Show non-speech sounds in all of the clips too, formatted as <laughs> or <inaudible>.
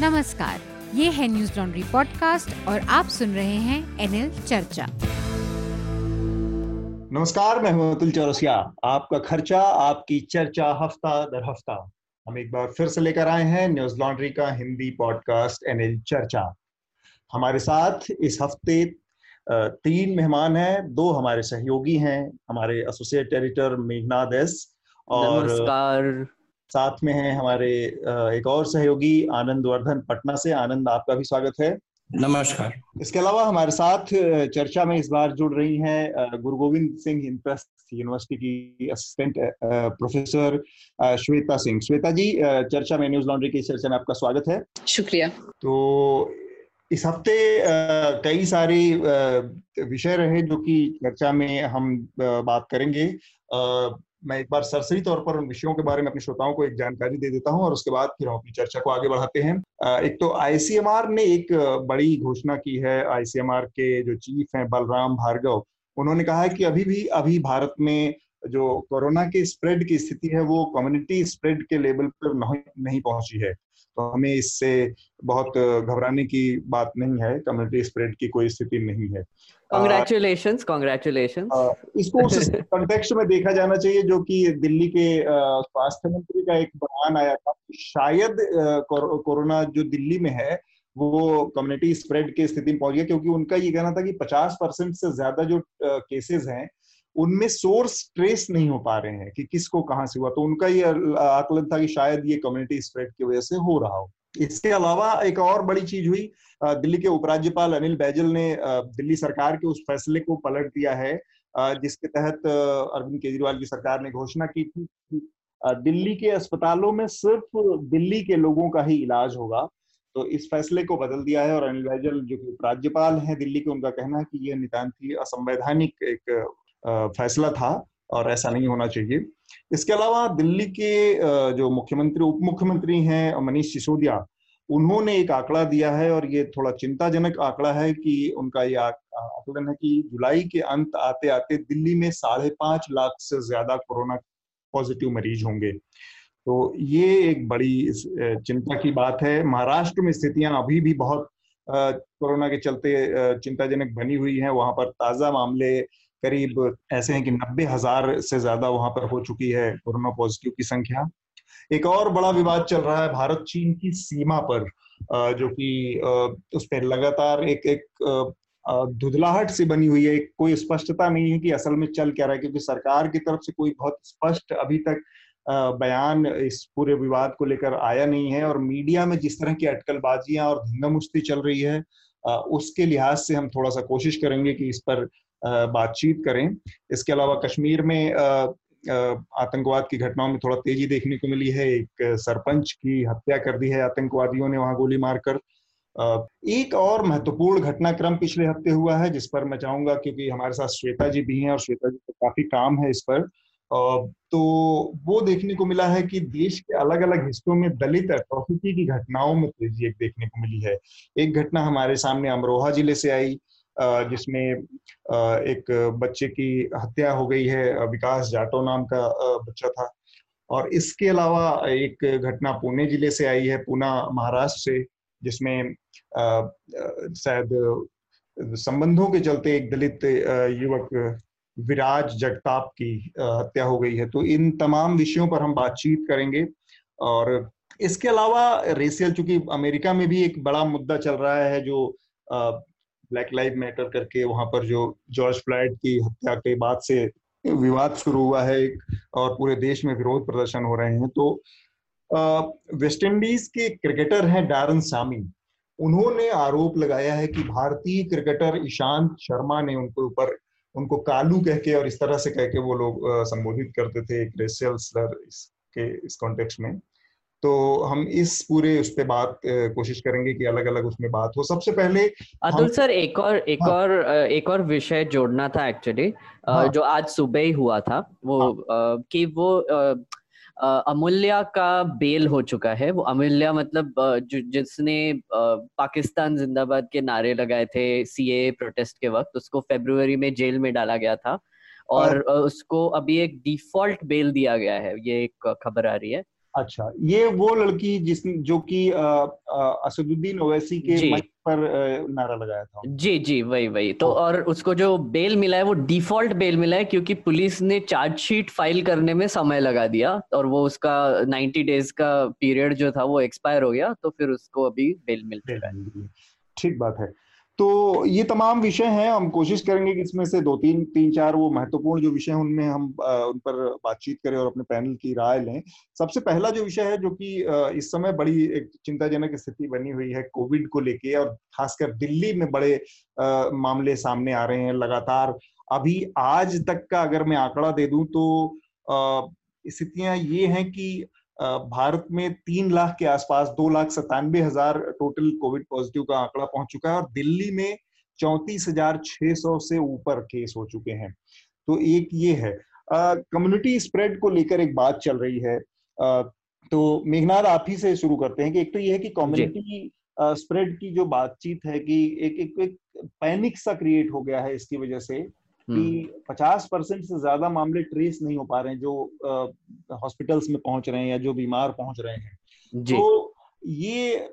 नमस्कार ये है न्यूज़ लॉन्ड्री पॉडकास्ट और आप सुन रहे हैं एनएल चर्चा। नमस्कार मैं हूँ अतुल चौरसिया। आपका खर्चा आपकी चर्चा हफ़्ता दर हफ़्ता। हम एक बार फिर से लेकर आए हैं न्यूज़ लॉन्ड्री का हिंदी पॉडकास्ट एनएल चर्चा। हमारे साथ इस हफ़्ते तीन मेहमान हैं दो हमारे सहयोगी हैं हमारे एसोसिएट एडिटर मेघनाथ एस और नमस्कार। साथ में हैं हमारे एक और सहयोगी आनंद वर्धन पटना से। आनंद आपका भी स्वागत है। नमस्कार। इसके अलावा हमारे साथ चर्चा में इस बार जुड़ रही हैं गुरु गोविंद सिंह इंद्रप्रस्थ यूनिवर्सिटी की असिस्टेंट प्रोफेसर श्वेता सिंह। श्वेता जी चर्चा में न्यूज़ लॉन्ड्री की चर्चा में आपका स्वागत है। शुक्रिया। तो इस हफ़्ते कई सारे विषय रहे जो कि चर्चा में हम बात करेंगे। मैं एक बार सरसरी तौर पर उन विषयों के बारे में अपने श्रोताओं को एक जानकारी दे देता हूँ और उसके बाद फिर हम अपनी चर्चा को आगे बढ़ाते हैं। एक तो आईसीएमआर ने एक बड़ी घोषणा की है, आईसीएमआर के जो चीफ हैं बलराम भार्गव, उन्होंने कहा है कि अभी भी, अभी भारत में जो कोरोना के स्प्रेड की स्थिति है, वो कम्युनिटी स्प्रेड के लेवल पर नहीं पहुँची है। तो हमें इससे बहुत घबराने की बात नहीं है कम्युनिटी स्प्रेड की कोई स्थिति नहीं है। कॉन्ग्रेचुलेशन कॉन्ग्रेचुलेशन इसको उस <laughs> कंटेक्स्ट में देखा जाना चाहिए जो कि दिल्ली के स्वास्थ्य मंत्री का एक बयान आया था शायद कोरोना जो दिल्ली में है वो कम्युनिटी स्प्रेड की स्थिति में पहुँच गया क्योंकि उनका ये कहना था कि 50 परसेंट से ज़्यादा जो केसेस हैं उनमें सोर्स ट्रेस नहीं हो पा रहे हैं कि किसको कहाँ से हुआ। तो उनका ये आकलन था कि शायद ये कम्युनिटी स्प्रेड की वजह से हो रहा हो। इसके अलावा एक और बड़ी चीज़ हुई दिल्ली के उपराज्यपाल अनिल बैजल ने दिल्ली सरकार के उस फैसले को पलट दिया है जिसके तहत अरविंद केजरीवाल की सरकार ने घोषणा की थी कि दिल्ली के अस्पतालों में सिर्फ़ दिल्ली के लोगों का ही इलाज होगा। तो इस फैसले को बदल दिया है और अनिल बैजल जो कि उपराज्यपाल हैं दिल्ली के, उनका कहना है कि यह नितान्त ही असंवैधानिक एक फैसला था और ऐसा नहीं होना चाहिए। इसके अलावा दिल्ली के जो मुख्यमंत्री उप मुख्यमंत्री हैं मनीष सिसोदिया, उन्होंने एक आंकड़ा दिया है और ये थोड़ा चिंताजनक आंकड़ा है कि उनका ये आकलन है कि जुलाई के अंत आते आते दिल्ली में साढ़े पाँच लाख से ज़्यादा कोरोना पॉजिटिव मरीज़ होंगे। तो ये एक बड़ी चिंता की बात है। महाराष्ट्र में स्थितियाँ अभी भी बहुत कोरोना के चलते चिंताजनक बनी हुई हैं। वहाँ पर ताज़ा मामले करीब ऐसे हैं कि नब्बे हज़ार से ज़्यादा वहाँ पर हो चुकी है कोरोना पॉजिटिव की संख्या। एक और बड़ा विवाद चल रहा है भारत चीन की सीमा पर जो कि उस पर लगातार एक एक धुधलाहट से बनी हुई है। कोई स्पष्टता नहीं है कि असल में चल क्या रहा है, क्योंकि सरकार की तरफ़ से कोई बहुत स्पष्ट अभी तक बयान इस पूरे विवाद को लेकर आया नहीं है और मीडिया में जिस तरह की अटकलबाजियाँ और धंगामुश्ती चल रही है उसके लिहाज से हम थोड़ा सा कोशिश करेंगे कि इस पर बातचीत करें। इसके अलावा कश्मीर में आतंकवाद की घटनाओं में थोड़ा तेज़ी देखने को मिली है। एक सरपंच की हत्या कर दी है आतंकवादियों ने वहाँ गोली मारकर। एक और महत्वपूर्ण घटनाक्रम पिछले हफ़्ते हुआ है, जिस पर मैं चाहूँगा क्योंकि हमारे साथ श्वेता जी भी हैं और श्वेता जी को काफ़ी काम है इस पर। तो वो देखने को मिला है कि देश के अलग अलग हिस्सों में दलित अट्रॉसिटी की घटनाओं में तेज़ी एक देखने को मिली है। एक घटना हमारे सामने अमरोहा ज़िले से आई। जिसमें एक बच्चे की हत्या हो गई है विकास जाटो नाम का बच्चा था। और इसके अलावा एक घटना पुणे ज़िले से आई है पूना महाराष्ट्र से, जिसमें शायद संबंधों के चलते एक दलित युवक विराज जगताप की हत्या हो गई है। तो इन तमाम विषयों पर हम बातचीत करेंगे। और इसके अलावा रेसियल, चूँकि अमेरिका में भी एक बड़ा मुद्दा चल रहा है, जो ब्लैक लाइव मैटर करके वहाँ पर जो जॉर्ज फ्लाइड की हत्या के बाद से विवाद शुरू हुआ है एक, और पूरे देश में विरोध प्रदर्शन हो रहे हैं। तो वेस्ट इंडीज के क्रिकेटर हैं डारन सामी उन्होंने आरोप लगाया है कि भारतीय क्रिकेटर ईशांत शर्मा ने उनके ऊपर, उनको कालू कह के और इस तरह से कह के वो लोग संबोधित करते थे एक रेशियल स्लर इस कॉन्टेक्स्ट में। तो हम इस पूरे उस पे बात कोशिश करेंगे कि अलग अलग उसमें बात हो। सबसे पहले अतुल सर एक और एक हाँ, और एक और विषय जोड़ना था एक्चुअली हाँ, जो आज सुबह ही हुआ था वो हाँ, कि वो अमूल्या का बेल हो चुका है। वो अमूल्या मतलब जिसने पाकिस्तान जिंदाबाद के नारे लगाए थे सीए प्रोटेस्ट के वक्त उसको फेब्रुवरी में जेल में डाला गया था। और उसको अभी एक डिफ़ॉल्ट बेल दिया गया है ये एक खबर आ रही है। अच्छा ये वो लड़की जिस जो कि असदुद्दीन ओवैसी के मंच पर नारा लगाया था। जी जी वही वही। तो और उसको जो बेल मिला है वो डिफ़ॉल्ट बेल मिला है क्योंकि पुलिस ने चार्जशीट फ़ाइल करने में समय लगा दिया और वो उसका 90 डेज़ का पीरियड जो था वो एक्सपायर हो गया तो फिर उसको अभी बेल मिल ठीक बात है। तो ये तमाम विषय हैं, हम कोशिश करेंगे कि इसमें से दो तीन तीन चार वो महत्वपूर्ण जो विषय उनमें हम उन पर बातचीत करें और अपने पैनल की राय लें। सबसे पहला जो विषय है जो कि इस समय बड़ी एक चिंताजनक स्थिति बनी हुई है कोविड को लेके और खासकर दिल्ली में बड़े मामले सामने आ रहे हैं लगातार। अभी आज तक का अगर मैं आंकड़ा दे दूँ तो स्थितियाँ ये हैं कि भारत में तीन लाख के आसपास दो लाख सत्तानवे हज़ार टोटल कोविड पॉजिटिव का आंकड़ा पहुँच चुका है और दिल्ली में चौंतीस हज़ार छह सौ से ऊपर केस हो चुके हैं। तो एक ये है। कम्युनिटी स्प्रेड को लेकर एक बात चल रही है। आ, तो मेघनाथ आप ही से शुरू करते हैं कि एक तो ये है कि कम्युनिटी स्प्रेड की जो बातचीत है कि एक एक, एक पैनिक सा क्रिएट हो गया है इसकी वजह से। कि 50 हम्म। परसेंट से ज़्यादा मामले ट्रेस नहीं हो पा रहे हैं जो हॉस्पिटल्स में पहुँच रहे हैं या जो बीमार पहुँच रहे हैं जी. तो ये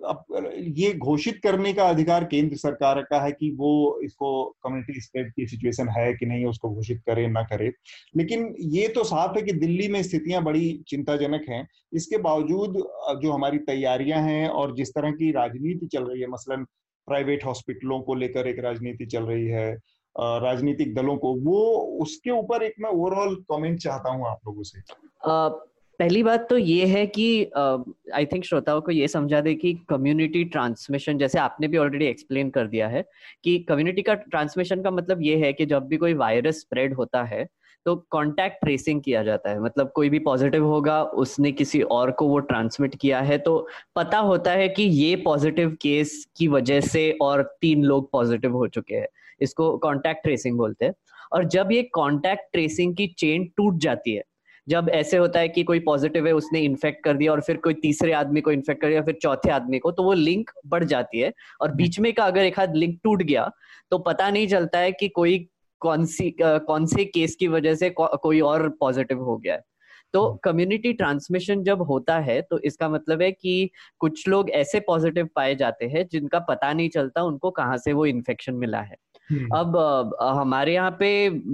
ये घोषित करने का अधिकार केंद्र सरकार का है कि वो इसको कम्युनिटी स्प्रेड की सिचुएशन है कि नहीं उसको घोषित करे ना करे लेकिन ये तो साफ़ है कि दिल्ली में स्थितियाँ बड़ी चिंताजनक हैं इसके बावजूद जो हमारी तैयारियाँ हैं और जिस तरह की राजनीति चल रही है मसलन प्राइवेट हॉस्पिटलों को लेकर एक राजनीति चल रही है राजनीतिक दलों को, वो उसके ऊपर एक मैं ओवरऑल कमेंट चाहता हूँ आप लोगों से। पहली बात तो ये है कि आई थिंक श्रोताओं को ये समझा दे कि कम्युनिटी ट्रांसमिशन जैसे आपने भी ऑलरेडी एक्सप्लेन कर दिया है, कि कम्युनिटी का ट्रांसमिशन का मतलब ये है कि जब भी कोई वायरस स्प्रेड होता है तो कांटेक्ट ट्रेसिंग किया जाता है। मतलब कोई भी पॉजिटिव होगा, उसने किसी और को वो ट्रांसमिट किया है तो पता होता है कि ये पॉजिटिव केस की वजह से और तीन लोग पॉजिटिव हो चुके हैं। इसको कॉन्टैक्ट ट्रेसिंग बोलते हैं। और जब ये कॉन्टैक्ट ट्रेसिंग की चेन टूट जाती है जब ऐसे होता है कि कोई पॉजिटिव है उसने इन्फेक्ट कर दिया और फिर कोई तीसरे आदमी को इन्फेक्ट कर दिया फिर चौथे आदमी को तो वो लिंक बढ़ जाती है। और बीच में का अगर एक हाथ लिंक टूट गया तो पता नहीं चलता है कि कोई कौन सी कौन से केस की वजह से को, कोई और पॉजिटिव हो गया है। तो कम्युनिटी ट्रांसमिशन जब होता है तो इसका मतलब है कि कुछ लोग ऐसे पॉजिटिव पाए जाते हैं जिनका पता नहीं चलता उनको कहाँ से वो इन्फेक्शन मिला है। हम्म। अब हमारे यहाँ पे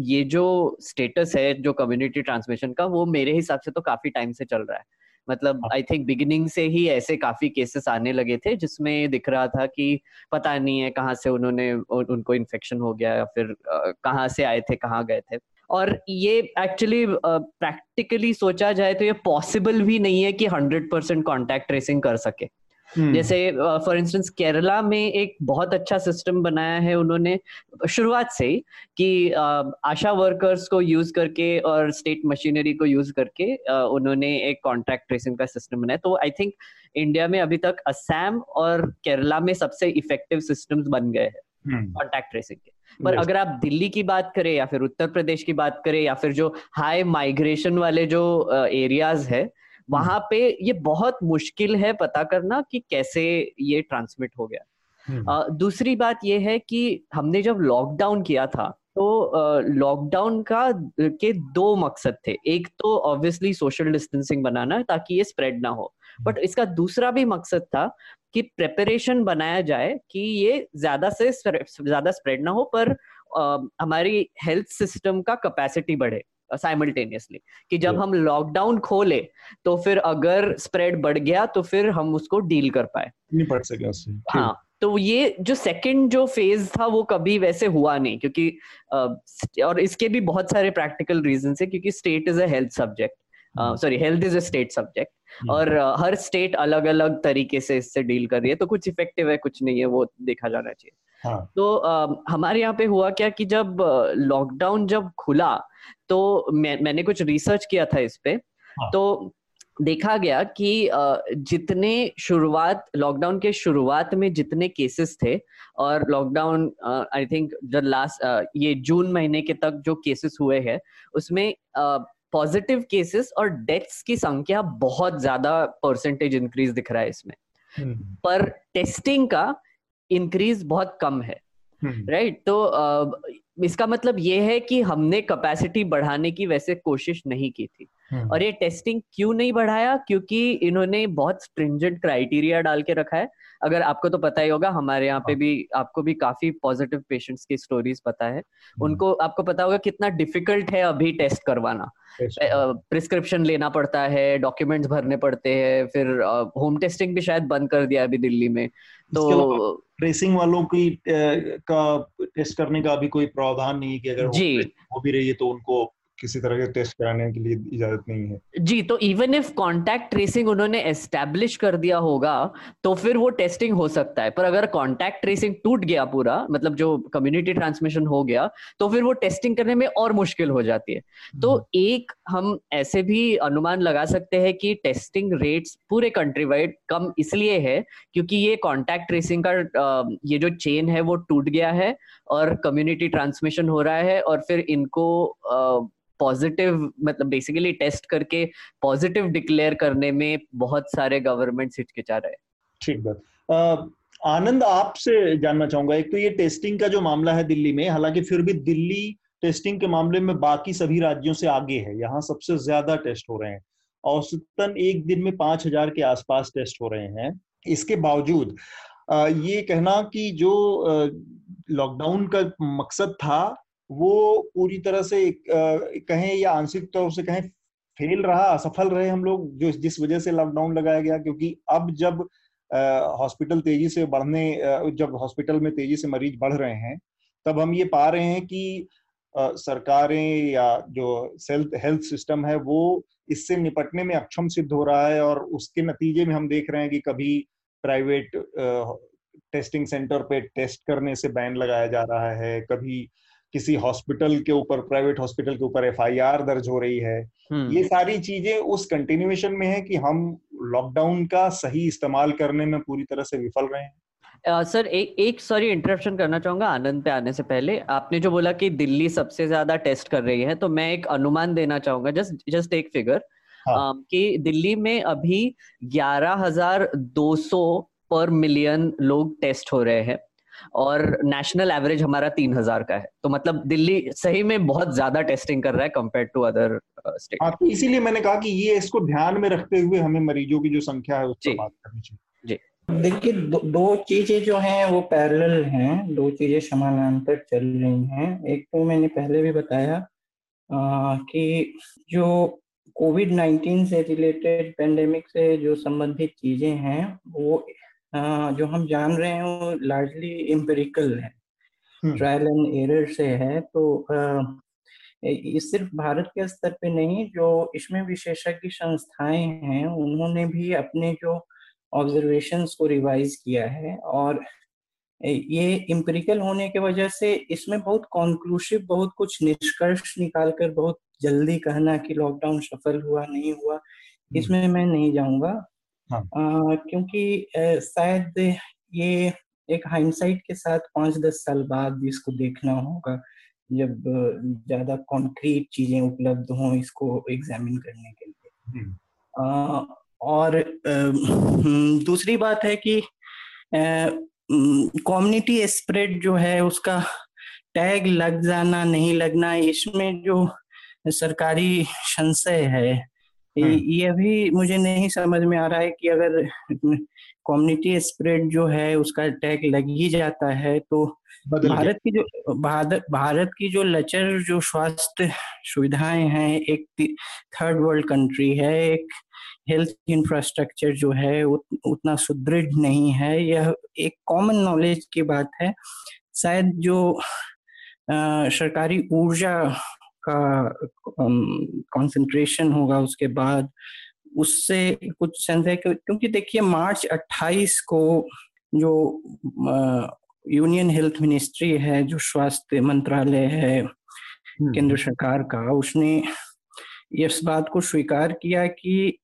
ये जो स्टेटस है जो कम्युनिटी ट्रांसमिशन का वो मेरे हिसाब से तो काफ़ी टाइम से चल रहा है। मतलब आई थिंक बिगिनिंग से ही ऐसे काफ़ी केसेस आने लगे थे जिसमें दिख रहा था कि पता नहीं है कहाँ से उन्होंने उन, उनको इन्फेक्शन हो गया या फिर कहाँ से आए थे कहाँ गए थे। और ये एक्चुअली प्रैक्टिकली सोचा जाए तो ये पॉसिबल भी नहीं है कि हंड्रेड परसेंट कॉन्टेक्ट ट्रेसिंग कर सके। हम्म। जैसे फॉर इंस्टेंस केरला में एक बहुत अच्छा सिस्टम बनाया है उन्होंने शुरुआत से ही कि आशा वर्कर्स को यूज़ करके और स्टेट मशीनरी को यूज़ करके उन्होंने एक कॉन्ट्रैक्ट ट्रेसिंग का सिस्टम बनाया तो आई थिंक इंडिया में अभी तक असम और केरला में सबसे इफ़ेक्टिव सिस्टम्स बन गए हैं कॉन्टैक्ट हम्म। ट्रेसिंग के पर अगर आप दिल्ली की बात करें या फिर उत्तर प्रदेश की बात करें या फिर जो हाई माइग्रेशन वाले जो एरियाज़ है वहाँ पे ये बहुत मुश्किल है पता करना कि कैसे ये ट्रांसमिट हो गया। uh, दूसरी बात ये है कि हमने जब लॉकडाउन किया था तो लॉकडाउन का के दो मकसद थे। एक तो ऑब्वियसली सोशल डिस्टेंसिंग बनाना ताकि ये स्प्रेड ना हो। But hmm. इसका दूसरा भी मकसद था कि प्रेपरेशन बनाया जाए कि ये ज़्यादा से ज़्यादा स्प्रेड ना हो पर uh, हमारी हेल्थ सिस्टम का कैपेसिटी बढ़े। साइमल्टेनियसली कि जब हम लॉकडाउन खोले तो फिर अगर स्प्रेड बढ़ गया तो फिर हम उसको डील कर पाए। नहीं पढ़ सके हाँ तो ये जो सेकंड जो फ़ेज़ था वो कभी वैसे हुआ नहीं क्योंकि और इसके भी बहुत सारे प्रैक्टिकल रीजन है क्योंकि state is a health subject sorry health is a state subject और uh, हर स्टेट अलग अलग तरीके से इससे डील कर रही है तो कुछ इफ़ेक्टिव है कुछ नहीं है वो देखा जाना चाहिए हाँ. तो uh, हमारे यहाँ पे हुआ क्या कि जब लॉकडाउन uh, जब खुला तो मैं, मैंने कुछ रिसर्च किया था इस पे हाँ. तो देखा गया कि जितने शुरुआत लॉकडाउन के शुरुआत में जितने केसेस थे और लॉकडाउन आई थिंक जो लास्ट ये जून महीने के तक जो केसेस हुए हैं उसमें पॉजिटिव केसेस और डेथ्स की संख्या बहुत ज़्यादा परसेंटेज इंक्रीज दिख रहा है इसमें hmm. पर टेस्टिंग का इंक्रीज बहुत कम है राइट right? तो इसका मतलब ये है कि हमने कैपेसिटी बढ़ाने की वैसे कोशिश नहीं की थी हम्म। और ये टेस्टिंग क्यों नहीं बढ़ाया? क्योंकि इन्होंने बहुत स्ट्रिंजेंट क्राइटेरिया डाल के रखा है। अगर आपको तो पता ही होगा हमारे यहाँ पे हाँ। भी आपको भी काफ़ी पॉजिटिव पेशेंट्स की स्टोरीज पता है। हम्म। उनको आपको पता होगा कितना डिफ़िकल्ट है अभी टेस्ट करवाना। प्रिस्क्रिप्शन लेना पड़ता है डॉक्यूमेंट्स भरने पड़ते हैं फिर होम टेस्टिंग भी शायद बंद कर दिया अभी दिल्ली में। तो ट्रेसिंग वालों की का टेस्ट करने का अभी कोई प्रावधान नहीं है कि अगर जी। हो भी रही है तो उनको किसी तरह के टेस्ट कराने के लिए इजाज़त नहीं है। जी तो इवन इफ़ कांटेक्ट ट्रेसिंग उन्होंने एस्टेब्लिश कर दिया होगा तो फिर वो टेस्टिंग हो सकता है। पर अगर कांटेक्ट ट्रेसिंग टूट गया पूरा मतलब जो कम्युनिटी ट्रांसमिशन हो गया तो फिर वो टेस्टिंग करने में और मुश्किल हो जाती है। तो हम्म। एक हम ऐसे भी अनुमान लगा सकते हैं कि टेस्टिंग रेट्स पूरे कंट्री वाइड कम इसलिए है क्योंकि ये कॉन्टैक्ट ट्रेसिंग का ये जो चेन है वो टूट गया है और कम्युनिटी ट्रांसमिशन हो रहा है और फिर इनको पॉजिटिव मतलब बेसिकली टेस्ट करके पॉजिटिव डिक्लेयर करने में बहुत सारे गवर्नमेंट हिचकिचा रहे ठीक बात। आनंद आपसे जानना चाहूँगा। एक तो ये टेस्टिंग का जो मामला है दिल्ली में, हालाँकि फिर भी दिल्ली टेस्टिंग के मामले में बाकी सभी राज्यों से आगे है। यहाँ सबसे ज़्यादा टेस्ट हो रहे हैं। औसतन एक दिन में पाँच हज़ार के आसपास टेस्ट हो रहे हैं। इसके बावजूद ये कहना कि जो लॉकडाउन का मकसद था वो पूरी तरह से कहें या आंशिक तौर से कहें, फेल रहा, असफल रहे हम लोग, जो जिस वजह से लॉकडाउन लगाया गया, क्योंकि अब जब हॉस्पिटल तेज़ी से बढ़ने जब हॉस्पिटल में तेज़ी से मरीज़ बढ़ रहे हैं, तब हम ये पा रहे हैं कि सरकारें या जो सेल्थ हेल्थ सिस्टम है, वो इससे निपटने में अक्षम सिद्ध हो रहा है और उसके नतीजे में हम देख रहे हैं कि कभी प्राइवेट टेस्टिंग सेंटर पे टेस्ट करने से बैन लगाया जा रहा है, कभी किसी हॉस्पिटल के ऊपर प्राइवेट हॉस्पिटल के ऊपर एफआईआर दर्ज हो रही है हम्म। ये सारी चीज़ें उस कंटिन्यूएशन में है कि हम लॉकडाउन का सही इस्तेमाल करने में पूरी तरह से विफल रहे हैं सर uh, एक एक सॉरी इंटरप्शन करना चाहूँगा आनंद पे आने से पहले आपने जो बोला कि दिल्ली सबसे ज़्यादा टेस्ट कर रही है तो मैं एक अनुमान देना चाहूँगा जस्ट जस्ट एक फिगर हाँ. uh, कि दिल्ली में अभी ग्यारह हज़ार दो सौ पर मिलियन लोग टेस्ट हो रहे हैं और नेशनल एवरेज हमारा तीन हज़ार का है। तो मतलब दिल्ली सही में बहुत ज़्यादा टेस्टिंग कर रहा है कंपेयर टू अदर स्टेट हाँ, तो इसीलिए मैंने कहा कि ये इसको ध्यान में रखते हुए हमें मरीजों की जो संख्या है उसकी बात करनी चाहिए। देखिए दो, दो चीज़ें जो हैं वो पैरेलल हैं दो चीज़ें समानांतर चल रही हैं। एक तो मैंने पहले भी बताया आ, कि जो कोविड 19 से रिलेटेड पेंडेमिक से जो संबंधित चीज़ें हैं वो जो हम जान रहे हैं वो लार्जली एम्पेरिकल है। ट्रायल एंड एरर से है तो ये सिर्फ़ भारत के स्तर पे नहीं जो इसमें विशेषज्ञ संस्थाएँ हैं उन्होंने भी अपने जो ऑब्जर्वेशंस को रिवाइज किया है और ये इम्पेरिकल होने के वजह से इसमें बहुत कॉन्क्लूसिव बहुत कुछ निष्कर्ष निकाल कर बहुत जल्दी कहना कि लॉकडाउन सफल हुआ नहीं हुआ इसमें मैं नहीं जाऊँगा। हाँ. आ, क्योंकि शायद ये एक हाइंडसाइट के साथ पाँच दस साल बाद इसको देखना होगा जब ज़्यादा कॉन्क्रीट चीज़ें उपलब्ध हों इसको एग्जामिन करने के लिए आ, और दूसरी बात है कि कम्युनिटी स्प्रेड जो है उसका टैग लग जाना नहीं लगना इसमें जो सरकारी संशय है। ये भी मुझे नहीं समझ में आ रहा है कि अगर कम्युनिटी स्प्रेड जो है उसका टैग लग ही जाता है तो भारत की जो भारत भारत की जो लचर जो स्वास्थ्य सुविधाएँ हैं एक थर्ड वर्ल्ड कंट्री है एक हेल्थ इंफ्रास्ट्रक्चर जो है उत, उतना सुदृढ़ नहीं है यह एक कॉमन नॉलेज की बात है। शायद जो आ, सरकारी ऊर्जा का कंसंट्रेशन होगा उसके बाद उससे कुछ सेंस है क्योंकि देखिए मार्च 28 को जो यूनियन हेल्थ मिनिस्ट्री है जो स्वास्थ्य मंत्रालय है हम्म, केंद्र। सरकार का उसने इस बात को स्वीकार किया कि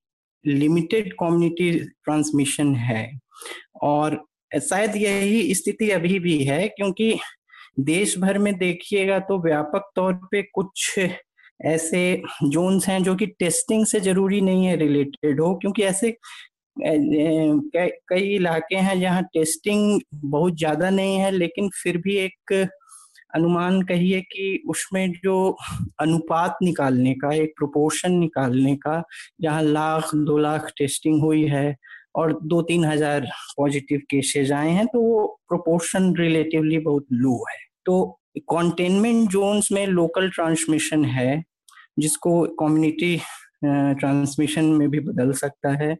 लिमिटेड कम्युनिटी ट्रांसमिशन है और शायद यही स्थिति अभी भी है क्योंकि देश भर में देखिएगा तो व्यापक तौर पे कुछ ऐसे जोन्स हैं जो कि टेस्टिंग से ज़रूरी नहीं है रिलेटेड हो, क्योंकि ऐसे कई इलाके हैं जहाँ टेस्टिंग बहुत ज़्यादा नहीं है, लेकिन फिर भी एक अनुमान कहिए कि उसमें जो अनुपात निकालने का, एक प्रोपोर्शन निकालने का, जहाँ लाख, दो लाख टेस्टिंग हुई है और दो तीन हज़ार पॉजिटिव केसेज आए हैं तो वो प्रोपोर्शन रिलेटिवली बहुत लो है। तो कंटेनमेंट जोन्स में लोकल ट्रांसमिशन है जिसको कम्युनिटी ट्रांसमिशन में भी बदल सकता है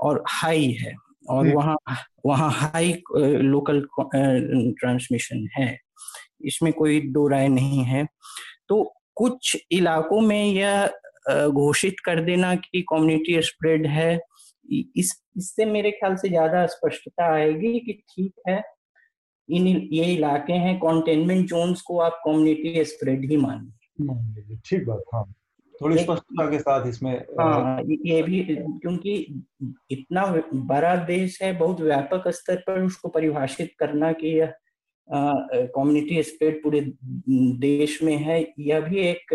और हाई है और हम्म। वहाँ वहाँ हाई लोकल ट्रांसमिशन है। इसमें कोई दो राय नहीं है। तो कुछ इलाकों में यह घोषित कर देना कि कम्युनिटी स्प्रेड है इस इससे मेरे ख्याल से ज़्यादा स्पष्टता आएगी कि ठीक है इन ये इलाके हैं कंटेनमेंट जोन्स को आप कम्युनिटी स्प्रेड ही मान ठीक बात हाँ। थोड़ी स्पष्टता के साथ इसमें हाँ ये भी क्योंकि इतना बड़ा देश है बहुत व्यापक स्तर पर उसको परिभाषित करना कि यह कम्युनिटी स्प्रेड पूरे देश में है यह भी एक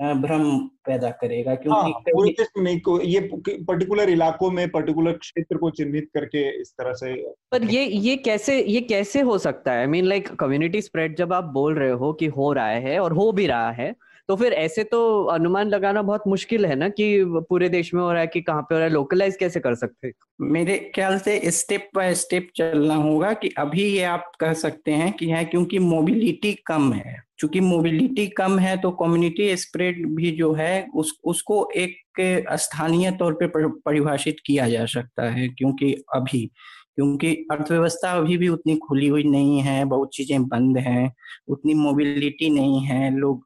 भ्रम पैदा करेगा क्योंकि हाँ, पूरे देश में नहीं को ये पर्टिकुलर इलाकों में पर्टिकुलर क्षेत्र को चिन्हित करके इस तरह से पर ये ये कैसे ये कैसे हो सकता है? I mean like community spread जब आप बोल रहे हो कि हो रहा है और हो भी रहा है तो फिर ऐसे तो अनुमान लगाना बहुत मुश्किल है ना कि पूरे देश में हो रहा है कि कहाँ पे हो रहा है? लोकलाइज कैसे कर सकते हैं? मेरे ख्याल से स्टेप बाय स्टेप चलना होगा कि अभी ये आप कह सकते हैं कि है क्योंकि मोबिलिटी कम है। चूँकि मोबिलिटी कम है तो कम्युनिटी स्प्रेड भी जो है उस उसको एक स्थानीय तौर पे परिभाषित किया जा सकता है क्योंकि अभी क्योंकि अर्थव्यवस्था अभी भी उतनी खुली हुई नहीं है बहुत चीज़ें बंद हैं उतनी मोबिलिटी नहीं है लोग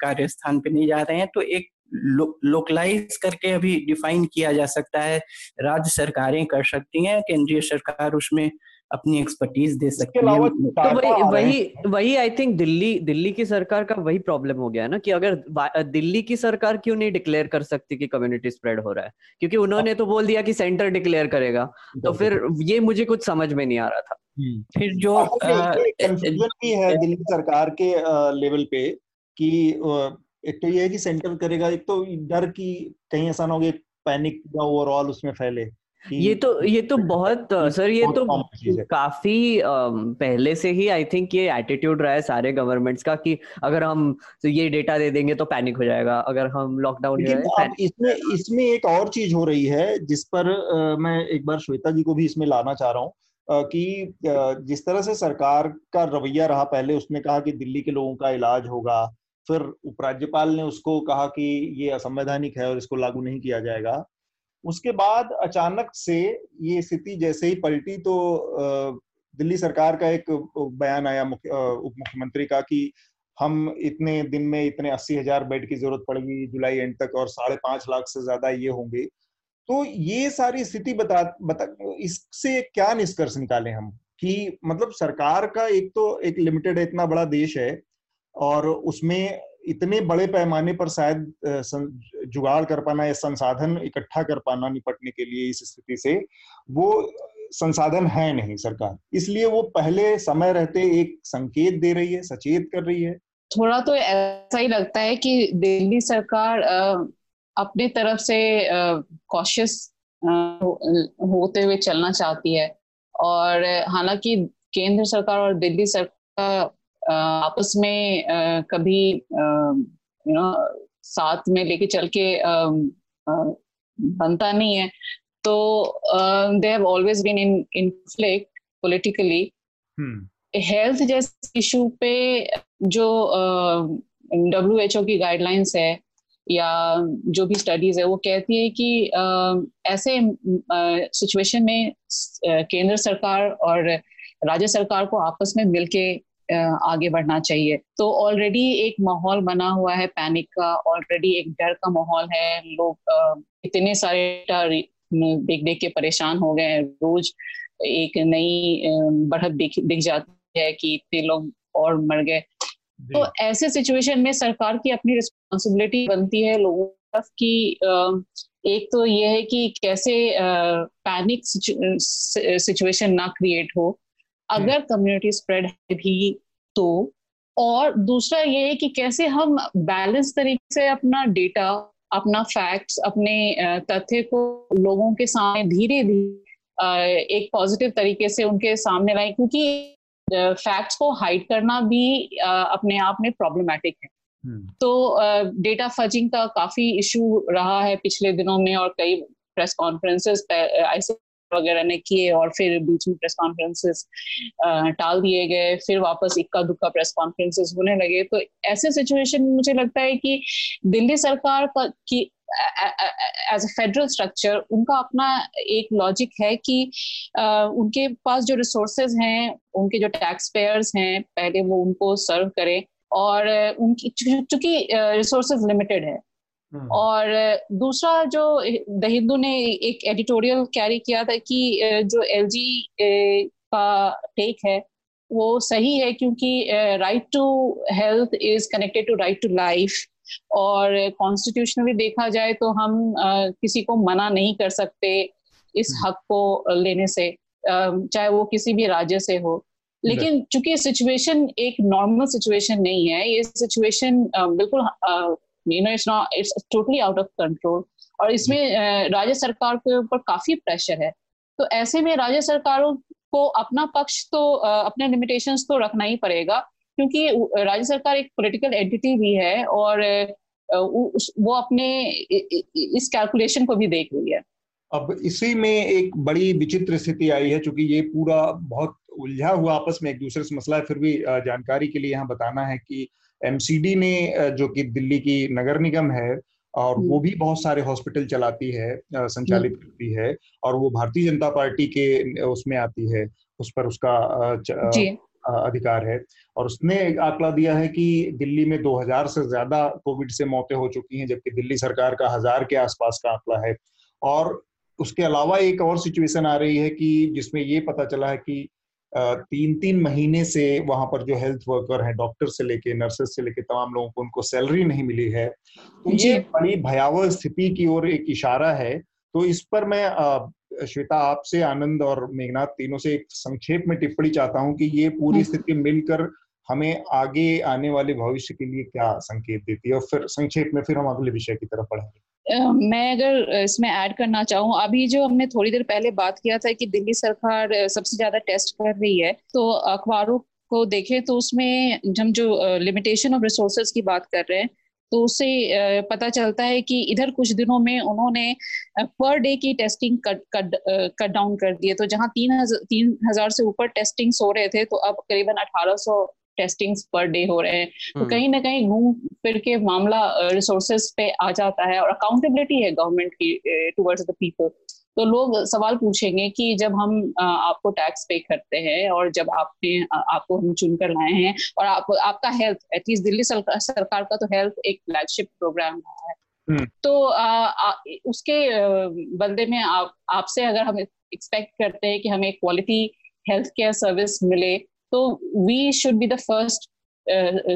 कार्यस्थान पे नहीं जा रहे हैं तो एक लो, लोकलाइज करके अभी डिफाइन किया जा सकता है राज्य सरकारें कर सकती हैं केंद्रीय सरकार उसमें अपनी एक्सपर्टीज दे सकती है। तो वही वही वही आई थिंक दिल्ली दिल्ली की सरकार का वही प्रॉब्लम हो गया ना कि अगर दिल्ली की सरकार क्यों नहीं डिक्लेयर कर सकती कि कम्युनिटी स्प्रेड हो रहा है? क्योंकि उन्होंने तो बोल दिया कि सेंटर डिक्लेयर करेगा। तो फिर ये मुझे कुछ समझ में नहीं आ रहा था। हम्म। फिर जो कंफ्यूजन भी है दिल्ली सरकार के लेवल पे कि एक तो ये है कि सेंटर करेगा एक तो डर की कहीं ऐसा ना हो पैनिक ओवरऑल उसमें फैले। ये तो ये तो बहुत सर ये तो काफ़ी पहले से ही आई थिंक ये एटीट्यूड रहा है सारे गवर्नमेंट्स का कि अगर हम तो ये डेटा दे देंगे तो पैनिक हो जाएगा। अगर हम लॉकडाउन इसमें इसमें एक और चीज़ हो रही है जिस पर आ, मैं एक बार श्वेता जी को भी इसमें लाना चाह रहा हूँ कि जिस तरह से सरकार का रवैया रहा पहले उसने कहा कि दिल्ली के लोगों का इलाज होगा फिर उपराज्यपाल ने उसको कहा कि ये असंवैधानिक है और इसको लागू नहीं किया जाएगा। उसके बाद अचानक से ये स्थिति जैसे ही पलटी तो दिल्ली सरकार का एक बयान आया उप मुख्यमंत्री का कि हम इतने दिन में इतने अस्सी हज़ार बेड की ज़रूरत पड़ेगी जुलाई एंड तक और साढ़े पाँच लाख से ज़्यादा ये होंगे। तो ये सारी स्थिति बता बता, इससे क्या निष्कर्ष निकाले हम कि मतलब सरकार का एक तो एक लिमिटेड इतना बड़ा देश है और उसमें इतने बड़े पैमाने पर शायद जुगाड़ कर पाना या संसाधन इकट्ठा कर पाना निपटने के लिए इस स्थिति से, वो संसाधन है नहीं सरकार। इसलिए वो पहले समय रहते एक संकेत दे रही है, सचेत कर रही है। थोड़ा तो ऐसा ही लगता है कि दिल्ली सरकार अपने तरफ़ से कॉशियस होते हुए चलना चाहती है। और हालाँकि केंद्र सरकार और दिल्ली सरकार आपस में कभी यू नो साथ में लेके चल के बनता नहीं है तो they have always been in inflict politically health जैसे इशू पे जो डब्ल्यू एच ओ की गाइडलाइंस है या जो भी स्टडीज़ है वो कहती है कि uh, ऐसे सिचुएशन uh, में uh, केंद्र सरकार और राज्य सरकार को आपस में मिलके आगे बढ़ना चाहिए। तो ऑलरेडी एक माहौल बना हुआ है पैनिक का ऑलरेडी एक डर का माहौल है। लोग इतने सारे देख देख के परेशान हो गए रोज एक नई बढ़त दिख दिख जाती है कि इतने लोग और मर गए। तो ऐसे सिचुएशन में सरकार की अपनी रिस्पॉन्सिबिलिटी बनती है लोगों की एक तो ये है कि कैसे पैनिक सिचुएशन ना क्रिएट हो। अगर कम्युनिटी स्प्रेड है भी तो। और दूसरा ये है कि कैसे हम बैलेंस तरीके से अपना डेटा अपना फैक्ट्स अपने तथ्य को लोगों के सामने धीरे धीरे एक पॉजिटिव तरीके से उनके सामने लाए क्योंकि फैक्ट्स को हाइड करना भी अपने आप में प्रॉब्लमेटिक है। हम्म। तो डेटा फजिंग का काफ़ी इशू रहा है पिछले दिनों में और कई प्रेस कॉन्फ्रेंसेस ऐसे वगैरह ने किए और फिर बीच में प्रेस कॉन्फ्रेंसेस टाल दिए गए फिर वापस इक्का दुक्का प्रेस कॉन्फ्रेंसेस होने लगे तो ऐसे सिचुएशन में मुझे लगता है कि दिल्ली सरकार का की एज अ फेडरल स्ट्रक्चर उनका अपना एक लॉजिक है कि uh, उनके पास जो रिसोर्सेज हैं उनके जो टैक्स पेयर्स हैं पहले वो उनको सर्व करें और उनकी चूँकि रिसोर्सेज लिमिटेड है। और दूसरा जो द हिंदू ने एक एडिटोरियल कैरी किया था कि जो एलजी का टेक है वो सही है क्योंकि right to health is connected to right to life और कॉन्स्टिट्यूशनली देखा जाए तो हम किसी को मना नहीं कर सकते इस हम्म। हक को लेने से चाहे वो किसी भी राज्य से हो। लेकिन चूँकि सिचुएशन एक नॉर्मल सिचुएशन नहीं है ये सिचुएशन बिल्कुल you know it's not it's totally out of control और इसमें राज्य सरकार के ऊपर काफ़ी प्रेशर है। तो ऐसे में राज्य सरकारों को अपना पक्ष तो अपने लिमिटेशंस तो रखना ही पड़ेगा क्योंकि राज्य सरकार एक पॉलिटिकल एंटिटी भी है और वो अपने इस कैलकुलेशन को भी देख रही है। अब इसी में एक बड़ी विचित्र स्थिति आई है क्योंकि ये पूरा बहुत उलझा हुआ आपस में एक दूसरे से मसला है फिर भी जानकारी के लिए यहाँ बताना है कि एमसीडी ने जो कि दिल्ली की नगर निगम है और वो हम्म। भी बहुत सारे हॉस्पिटल चलाती है संचालित हम्म। करती है और वो भारतीय जनता पार्टी के उसमें आती है उस पर उसका अधिकार है और उसने आंकड़ा दिया है कि दिल्ली में 2000 से ज़्यादा कोविड से मौतें हो चुकी हैं जबकि दिल्ली सरकार का हज़ार के आसपास का आंकड़ा है और उसके अलावा एक और सिचुएशन आ रही है कि जिसमें ये पता चला है कि तीन तीन महीने से वहाँ पर जो हेल्थ वर्कर हैं डॉक्टर से लेके नर्सेस से लेके तमाम लोगों को उनको सैलरी नहीं मिली है। तो ये बड़ी भयावह स्थिति की ओर एक इशारा है। तो इस पर मैं श्वेता आपसे आनंद और मेघनाथ तीनों से एक संक्षेप में टिप्पणी चाहता हूँ कि ये पूरी हम्म। स्थिति मिलकर हमें आगे आने वाले भविष्य के लिए क्या संकेत देती है? और फिर संक्षेप में फिर हम अगले विषय की तरफ़ बढ़ेंगे। मैं अगर इसमें ऐड करना चाहूँ, अभी जो हमने थोड़ी देर पहले बात किया था कि दिल्ली सरकार सबसे ज़्यादा टेस्ट कर रही है तो अखबारों को देखें तो उसमें हम जो लिमिटेशन ऑफ़ रिसोर्सेज की बात कर रहे हैं तो उससे पता चलता है कि इधर कुछ दिनों में उन्होंने पर डे की testing cut cut cut down कर दी है। तो जहाँ तीन हज़ार तीन हज़ार से ऊपर टेस्टिंग हो रहे थे तो अब करीबन अठारह सौ टेस्टिंग्स पर डे हो रहे हैं तो हम्म। कहीं ना कहीं घूम फिर के मामला रिसोर्सेज पे आ जाता है और अकाउंटेबिलिटी है गवर्नमेंट की टुवर्ड्स द पीपल तो लोग सवाल पूछेंगे कि जब हम आपको टैक्स पे करते हैं और जब आपने आपको हम चुनकर लाए हैं और आप आपका हेल्थ एटलीस्ट दिल्ली सरकार का तो हेल्थ एक फ्लैगशिप प्रोग्राम रहा है हम्म। तो आ, आ, उसके बदले में आप आपसे अगर हम एक्सपेक्ट करते हैं कि हमें क्वालिटी हेल्थ केयर सर्विस मिले तो we should be the first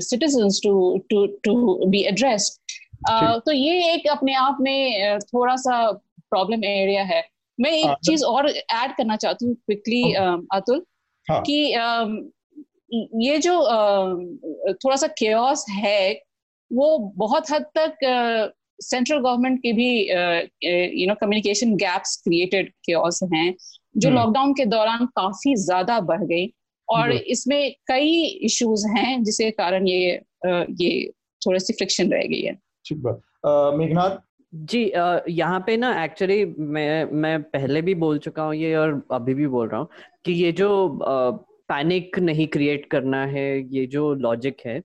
citizen to to to be addressed तो ये एक अपने आप में uh, थोड़ा सा प्रॉब्लम एरिया है मैं एक हाँ, चीज़ और ऐड करना चाहती हूँ क्विकली हाँ। um, अतुल हाँ. कि um, ये जो uh, थोड़ा सा केयस है वो बहुत हद तक सेंट्रल uh, गवर्नमेंट के भी you know communication gaps created chaos हैं जो लॉकडाउन हम्म। के दौरान काफ़ी ज़्यादा बढ़ गई और इसमें कई इश्यूज़ हैं जिसके कारण ये ये थोड़ी सी फ्रिक्शन रह गई है। ठीक बात। मेघनाथ? जी यहाँ पे ना एक्चुअली मैं मैं पहले भी बोल चुका हूँ ये और अभी भी बोल रहा हूँ कि ये जो पैनिक नहीं क्रिएट करना है ये जो लॉजिक है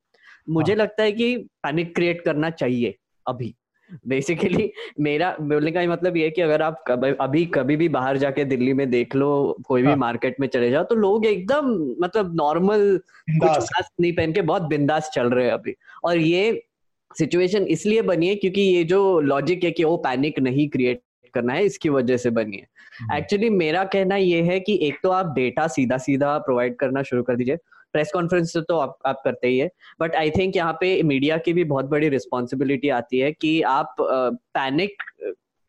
मुझे हाँ. लगता है कि पैनिक क्रिएट करना चाहिए अभी। बेसिकली मेरा बोलने का मतलब ये है कि अगर आप कभी अभी कभी भी बाहर जाके दिल्ली में देख लो कोई भी हाँ. मार्केट में चले जाओ तो लोग एकदम मतलब नॉर्मल कुछ मास्क नहीं पहन के बहुत बिंदास चल रहे हैं अभी और ये सिचुएशन इसलिए बनी है क्योंकि ये जो लॉजिक है कि वो पैनिक नहीं क्रिएट करना है इसकी वजह से बनी है एक्चुअली हम्म। मेरा कहना ये है कि एक तो आप डेटा सीधा सीधा प्रोवाइड करना शुरू कर दीजिए प्रेस कॉन्फ्रेंस तो आप आप करते ही है। बट आई थिंक यहाँ पे मीडिया की भी बहुत बड़ी रिस्पॉन्सिबिलिटी आती है कि आप पैनिक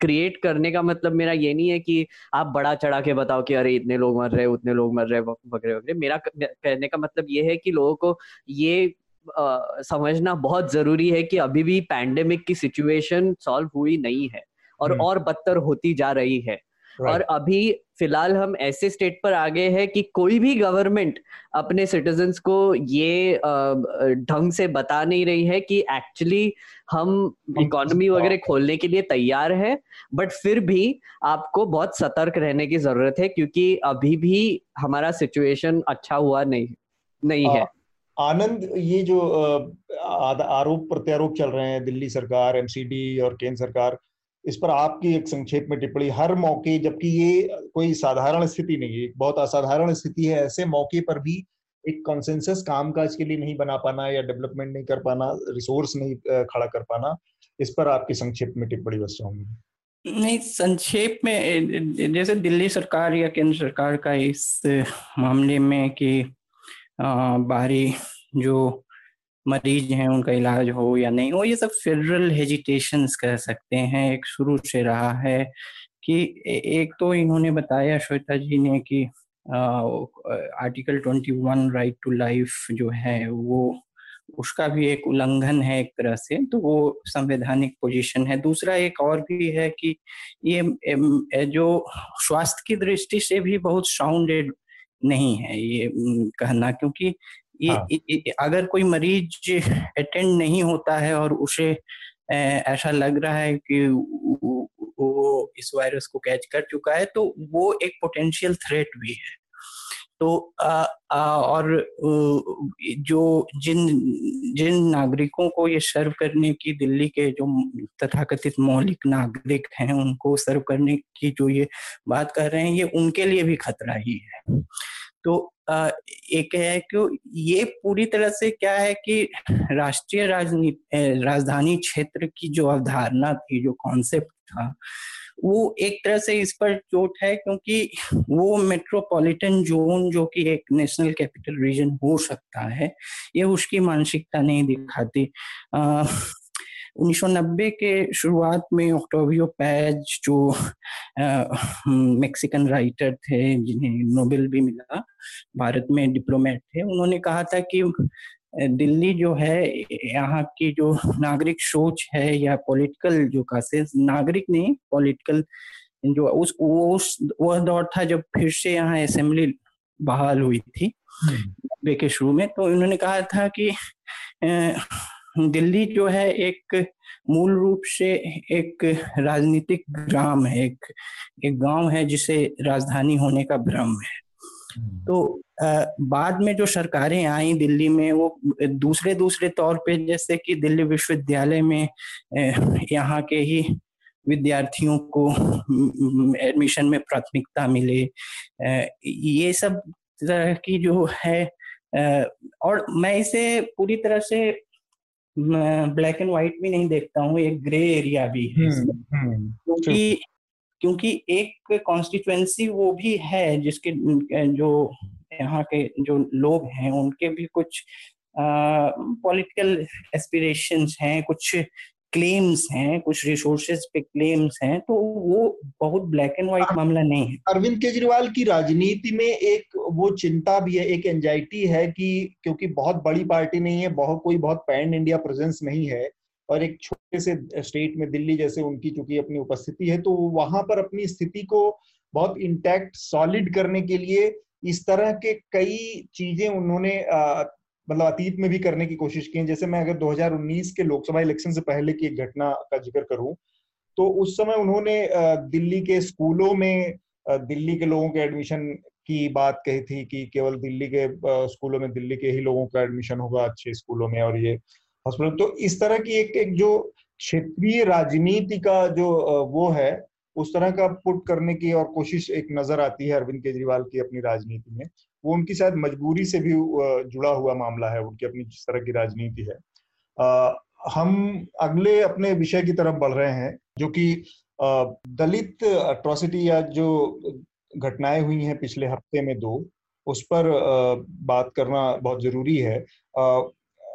क्रिएट करने का मतलब मेरा ये नहीं है कि आप बड़ा चढ़ा के बताओ कि अरे इतने लोग मर रहे उतने लोग मर रहे वगैरह वगैरह। मेरा कहने का मतलब ये है कि लोगों को ये आ, समझना बहुत ज़रूरी है कि अभी भी पैंडेमिक की सिचुएशन सॉल्व हुई नहीं है और हम्म। और बदतर होती जा रही है। और अभी फ़िलहाल हम ऐसे स्टेट पर आ गए हैं कि कोई भी गवर्नमेंट अपने सिटीजन्स को ये ढंग से बता नहीं रही है कि एक्चुअली हम इकोनॉमी वगैरह खोलने के लिए तैयार है बट फिर भी आपको बहुत सतर्क रहने की ज़रूरत है क्योंकि अभी भी हमारा सिचुएशन अच्छा हुआ नहीं नहीं है। आनंद ये जो आरोप प्रत्यारोप चल रहे हैं दिल्ली सरकार एमसीडी और केंद्र सरकार इस पर आपकी एक संक्षेप में टिप्पणी, हर मौके, जबकि ये कोई साधारण स्थिति नहीं है बहुत असाधारण स्थिति है, ऐसे मौके पर भी एक कॉन्सेंसस कामकाज के लिए नहीं बना पाना या डेवलपमेंट नहीं कर पाना रिसोर्स नहीं खड़ा कर पाना, इस पर आपकी संक्षेप में टिप्पणी बस चाहूँगी नहीं, संक्षेप में जैसे दिल्ली सरकार या केंद्र सरकार का इस मामले में कि बाहरी जो मरीज़ हैं, उनका इलाज हो या नहीं हो, ये सब फेडरल हेजिटेशन कह सकते हैं। एक शुरू से रहा है कि एक तो इन्होंने बताया श्वेता जी ने कि article twenty one right to life जो है, वो, उसका भी एक उल्लंघन है एक तरह से तो वो संवैधानिक पोजीशन है। दूसरा एक और भी है कि ये जो स्वास्थ्य की दृष्टि से भी बहुत साउंडेड नहीं है ये कहना, क्योंकि ये, हाँ. ये अगर कोई मरीज़ अटेंड नहीं होता है और उसे ऐसा लग रहा है कि वो इस वायरस को कैच कर चुका है तो वो एक पोटेंशियल थ्रेट भी है तो आ, आ, और जो जिन जिन नागरिकों को ये सर्व करने की दिल्ली के जो तथाकथित मौलिक नागरिक हैं उनको सर्व करने की जो ये बात कर रहे हैं ये उनके लिए भी खतरा ही है तो एक है कि ये पूरी तरह से क्या है कि राष्ट्रीय राजनीति राजधानी क्षेत्र की जो अवधारणा थी, जो कॉन्सेप्ट था, वो एक तरह से इस पर चोट है क्योंकि वो मेट्रोपॉलिटन जोन जो कि एक नेशनल कैपिटल रीजन हो सकता है, ये उसकी मानसिकता नहीं दिखाती। 1990 के शुरुआत में ऑक्टोवियो पैज जो मेक्सिकन राइटर थे जिन्हें नोबेल भी मिला भारत में डिप्लोमेट थे उन्होंने कहा था कि दिल्ली जो है यहाँ की जो नागरिक सोच है या पॉलिटिकल जो कासेस नागरिक नहीं पॉलिटिकल जो उस वो उस वह दौर था जब फिर से यहाँ असेंबली बहाल हुई थी नब्बे के शुरू में तो उन्होंने कहा था कि दिल्ली जो है एक मूल रूप से एक राजनीतिक ग्राम है एक एक गाँव है जिसे राजधानी होने का भ्रम है हम्म। तो आ, बाद में जो सरकारें आई दिल्ली में वो दूसरे दूसरे तौर पे जैसे कि दिल्ली विश्वविद्यालय में यहाँ के ही विद्यार्थियों को एडमिशन में प्राथमिकता मिले ये सब तरह की जो है और मैं इसे पूरी तरह से ब्लैक एंड व्हाइट भी नहीं देखता हूँ एक ग्रे एरिया भी है हम्म, हम्म, क्योंकि क्योंकि एक कॉन्स्टिट्युएंसी वो भी है जिसके जो यहाँ के जो लोग हैं उनके भी कुछ पॉलिटिकल एस्पिरेशंस हैं कुछ क्लेम्स हैं कुछ रिसोर्सेज पे क्लेम्स हैं तो वो बहुत ब्लैक एंड व्हाइट मामला नहीं है। अरविंद केजरीवाल की राजनीति में एक वो चिंता भी है एक एंजाइटी है कि क्योंकि बहुत बड़ी पार्टी नहीं है बहुत कोई बहुत पैन इंडिया प्रेजेंस नहीं है और एक छोटे से स्टेट में दिल्ली जैसे उनकी चूँकि अपनी उपस्थिति है तो वहाँ पर अपनी स्थिति को बहुत इंटैक्ट सॉलिड करने के लिए इस तरह के कई चीज़ें उन्होंने मतलब अतीत में भी करने की कोशिश की है। जैसे मैं अगर 2019 के लोकसभा इलेक्शन से पहले की एक घटना का ज़िक्र करूँ तो उस समय उन्होंने दिल्ली के स्कूलों में दिल्ली के लोगों के एडमिशन की बात कही थी कि केवल दिल्ली के स्कूलों में, दिल्ली के ही लोगों का एडमिशन होगा अच्छे स्कूलों में और ये हॉस्पिटल तो इस तरह की एक एक जो क्षेत्रीय राजनीति का जो वो है, उस तरह का पुट करने की और कोशिश एक नज़र आती है अरविंद केजरीवाल की अपनी राजनीति में। वो उनकी शायद मजबूरी से भी जुड़ा हुआ मामला है उनकी अपनी जिस तरह की राजनीति है। आ, हम अगले अपने विषय की तरफ़ बढ़ रहे हैं जो कि दलित अट्रॉसिटी या जो घटनाएँ हुई हैं पिछले हफ़्ते में दो उस पर बात करना बहुत ज़रूरी है।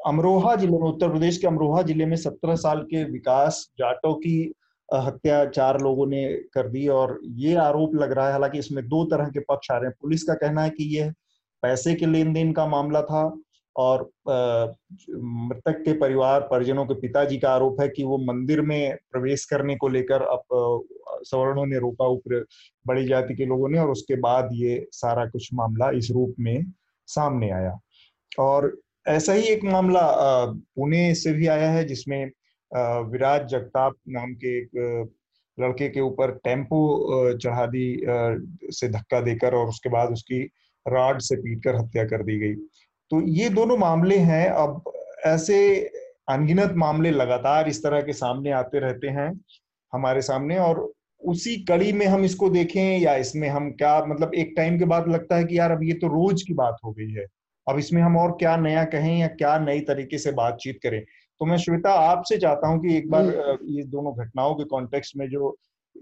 अमरोहा ज़िले में उत्तर प्रदेश के अमरोहा ज़िले में सत्रह साल के विकास जाटो की हत्या चार लोगों ने कर दी और ये आरोप लग रहा है हालाँकि इसमें दो तरह के पक्ष आ रहे हैं। पुलिस का कहना है कि यह पैसे के लेन देन का मामला था और मृतक के परिवार, परिजनों के पिताजी का आरोप है कि वो मंदिर में प्रवेश करने को लेकर अब सवर्णों ने रोका ऊपर बड़ी जाति के लोगों ने और उसके बाद ये सारा कुछ मामला इस रूप में सामने आया। और ऐसा ही एक मामला पुणे से भी आया है जिसमें विराज जगताप नाम के एक लड़के के ऊपर टेंपो चढ़ा दी से धक्का देकर और उसके बाद उसकी राड से पीटकर हत्या कर दी गई। तो ये दोनों मामले हैं। अब ऐसे अनगिनत मामले लगातार इस तरह के सामने आते रहते हैं हमारे सामने और उसी कड़ी में हम इसको देखें या इसमें हम क्या मतलब एक टाइम के बाद लगता है कि यार अब ये तो रोज की बात हो गई है। अब इसमें हम और क्या नया कहें या क्या नई तरीके से बातचीत करें। तो मैं श्वेता आपसे चाहता हूँ कि एक बार हम्म। ये दोनों घटनाओं के कॉन्टेक्स्ट में जो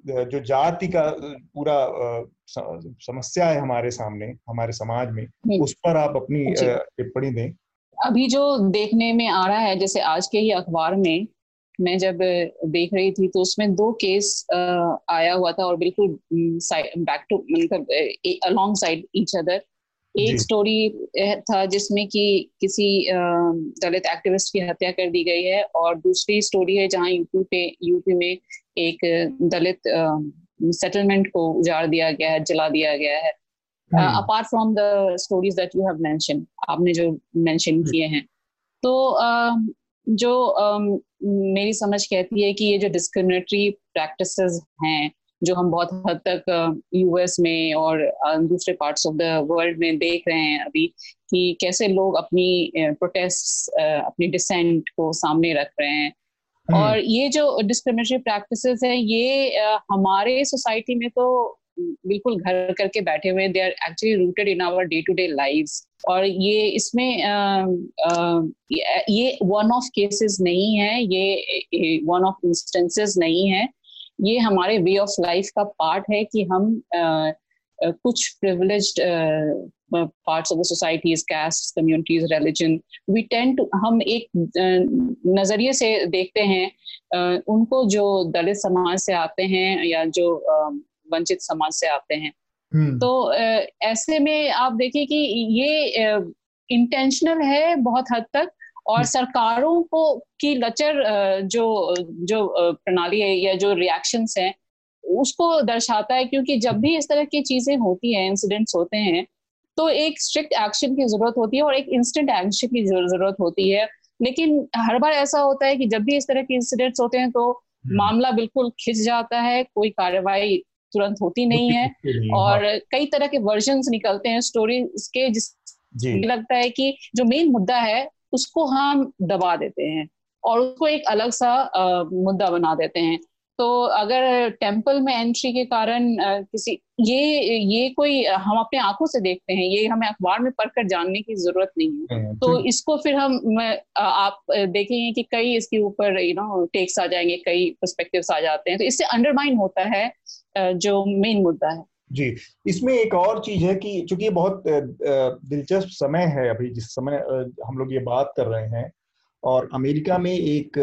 जो जाति का पूरा समस्या है हमारे सामने हमारे समाज में। उस पर आप अपनी टिप्पणी दें। अभी जो देखने में आ रहा है जैसे आज के ही अखबार में मैं जब देख रही थी तो उसमें दो केस आया हुआ था और बिल्कुल बैक टू मतलब अलॉन्ग साइड ईच अदर एक स्टोरी था जिसमें कि किसी दलित एक्टिविस्ट की हत्या कर दी गई है और दूसरी स्टोरी है जहाँ यूपी पे यूपी में एक दलित सेटलमेंट को उजाड़ दिया गया है जला दिया गया है। Apart from the stories that you have mention आपने जो मेंशन किए हैं। तो uh, जो uh, मेरी समझ कहती है कि ये जो डिस्क्रिमिनेटरी प्रैक्टिसेस हैं जो हम बहुत हद तक यूएस में और दूसरे पार्ट्स ऑफ़ द वर्ल्ड में देख रहे हैं अभी कि कैसे लोग अपनी प्रोटेस्ट अपनी डिसेंट को सामने रख रहे हैं। और ये जो डिस्क्रिमिनेटरी प्रैक्टिसेस है, ये हमारे सोसाइटी में तो बिल्कुल घर करके बैठे हुए they are actually rooted in our day to day lives और ये इसमें ये वन ऑफ़ केसेस नहीं है। ये वन ऑफ़ इंस्टेंसेस नहीं है। ये हमारे वे ऑफ़ लाइफ का पार्ट है कि हम आ, कुछ privileged parts of the societies caste communities religion we tend to हम एक नज़रिए से देखते हैं उनको जो दलित समाज से आते हैं या जो वंचित समाज से आते हैं हम्म। तो ऐसे में आप देखिए कि ये इंटेंशनल है बहुत हद तक और हम्म। सरकारों को की लचर जो जो प्रणाली है या जो रिएक्शंस हैं उसको दर्शाता है क्योंकि जब भी इस तरह की चीज़ें होती हैं इंसिडेंट्स होते हैं तो एक स्ट्रिक्ट एक्शन की ज़रूरत होती है और एक इंस्टेंट एक्शन की ज़रूरत होती है। लेकिन हर बार ऐसा होता है कि जब भी इस तरह के इंसिडेंट्स होते हैं तो हम्म। मामला बिल्कुल खिंच जाता है कोई कार्रवाई तुरंत होती नहीं है और कई तरह के वर्जन निकलते हैं स्टोरी के जिस लगता है कि जो मेन मुद्दा है उसको हम दबा देते हैं और उसको एक अलग सा मुद्दा बना देते हैं। तो अगर टेंपल में एंट्री के कारण किसी ये ये कोई हम अपने आँखों से देखते हैं ये हमें अखबार में पढ़कर जानने की ज़रूरत नहीं है। तो इसको फिर हम आप देखेंगे कि कई इसके ऊपर यू नो टेक्स आ जाएँगे कई पर्सपेक्टिव्स आ जाते हैं। तो इससे अंडरमाइन होता है जो मेन मुद्दा है। जी इसमें एक और चीज़ है कि चूँकि ये बहुत दिलचस्प समय है अभी जिस समय हम लोग ये बात कर रहे हैं और अमेरिका में एक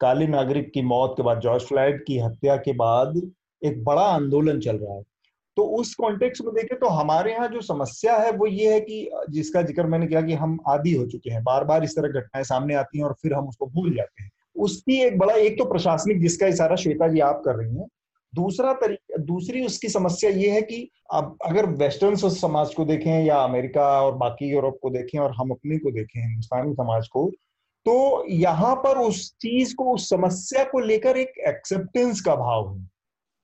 काले नागरिक की मौत के बाद, जॉर्ज फ्लैड की हत्या के बाद एक बड़ा आंदोलन चल रहा है। तो उस कॉन्टेक्स्ट में देखें तो हमारे यहाँ जो समस्या है, वो ये है कि, जिसका ज़िक्र मैंने किया कि हम आदि हो चुके हैं। बार बार इस तरह घटनाएँ सामने आती हैं और फिर हम उसको भूल जाते हैं। उसकी एक बड़ा, एक तो प्रशासनिक जिसका इशारा श्वेता जी आप कर रही हैं। दूसरा तरीका, दूसरी उसकी समस्या ये है कि अब अगर वेस्टर्न समाज को देखें या अमेरिका और बाकी यूरोप को देखें और हम अपने को देखें, हिंदुस्तानी समाज को तो यहाँ पर उस चीज़ को उस समस्या को लेकर एक एक्सेप्टेंस का भाव है।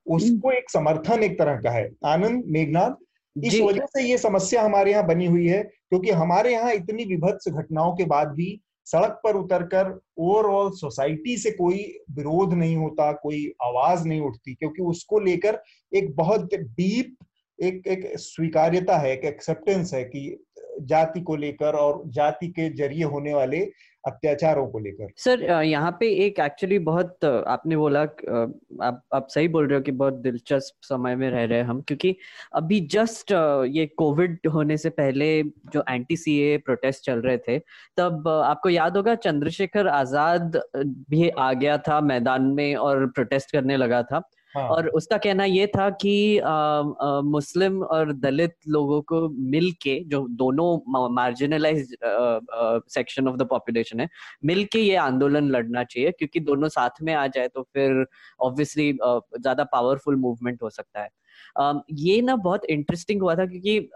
उसको एक समर्थन एक तरह का है। आनंद मेघनाथ इस वजह से ये समस्या हमारे यहाँ बनी हुई है क्योंकि हमारे यहाँ इतनी विभत्स घटनाओं के बाद भी सड़क पर उतरकर ओवरऑल सोसाइटी से कोई विरोध नहीं होता कोई आवाज़ नहीं उठती क्योंकि उसको लेकर एक बहुत डीप एक एक स्वीकार्यता है एक एक्सेप्टेंस है कि जाति को लेकर और जाति के ज़रिए होने वाले अत्याचारों को लेकर। सर यहाँ पे एक एक्चुअली बहुत आपने बोला आप आप सही बोल रहे हो कि बहुत दिलचस्प समय में रह रहे हैं हम, क्योंकि अभी जस्ट ये कोविड होने से पहले जो एंटी सी ए प्रोटेस्ट चल रहे थे, तब आपको याद होगा चंद्रशेखर आज़ाद भी आ गया था मैदान में और प्रोटेस्ट करने लगा था। हाँ. और उसका कहना ये था कि आ, आ, मुस्लिम और दलित लोगों को मिलके जो दोनों marginalise section of the population है मिल के ये आंदोलन लड़ना चाहिए क्योंकि दोनों साथ में आ जाए तो फिर ऑब्वियसली ज़्यादा पावरफुल मूवमेंट हो सकता है ये ना बहुत इंटरेस्टिंग हुआ था क्योंकि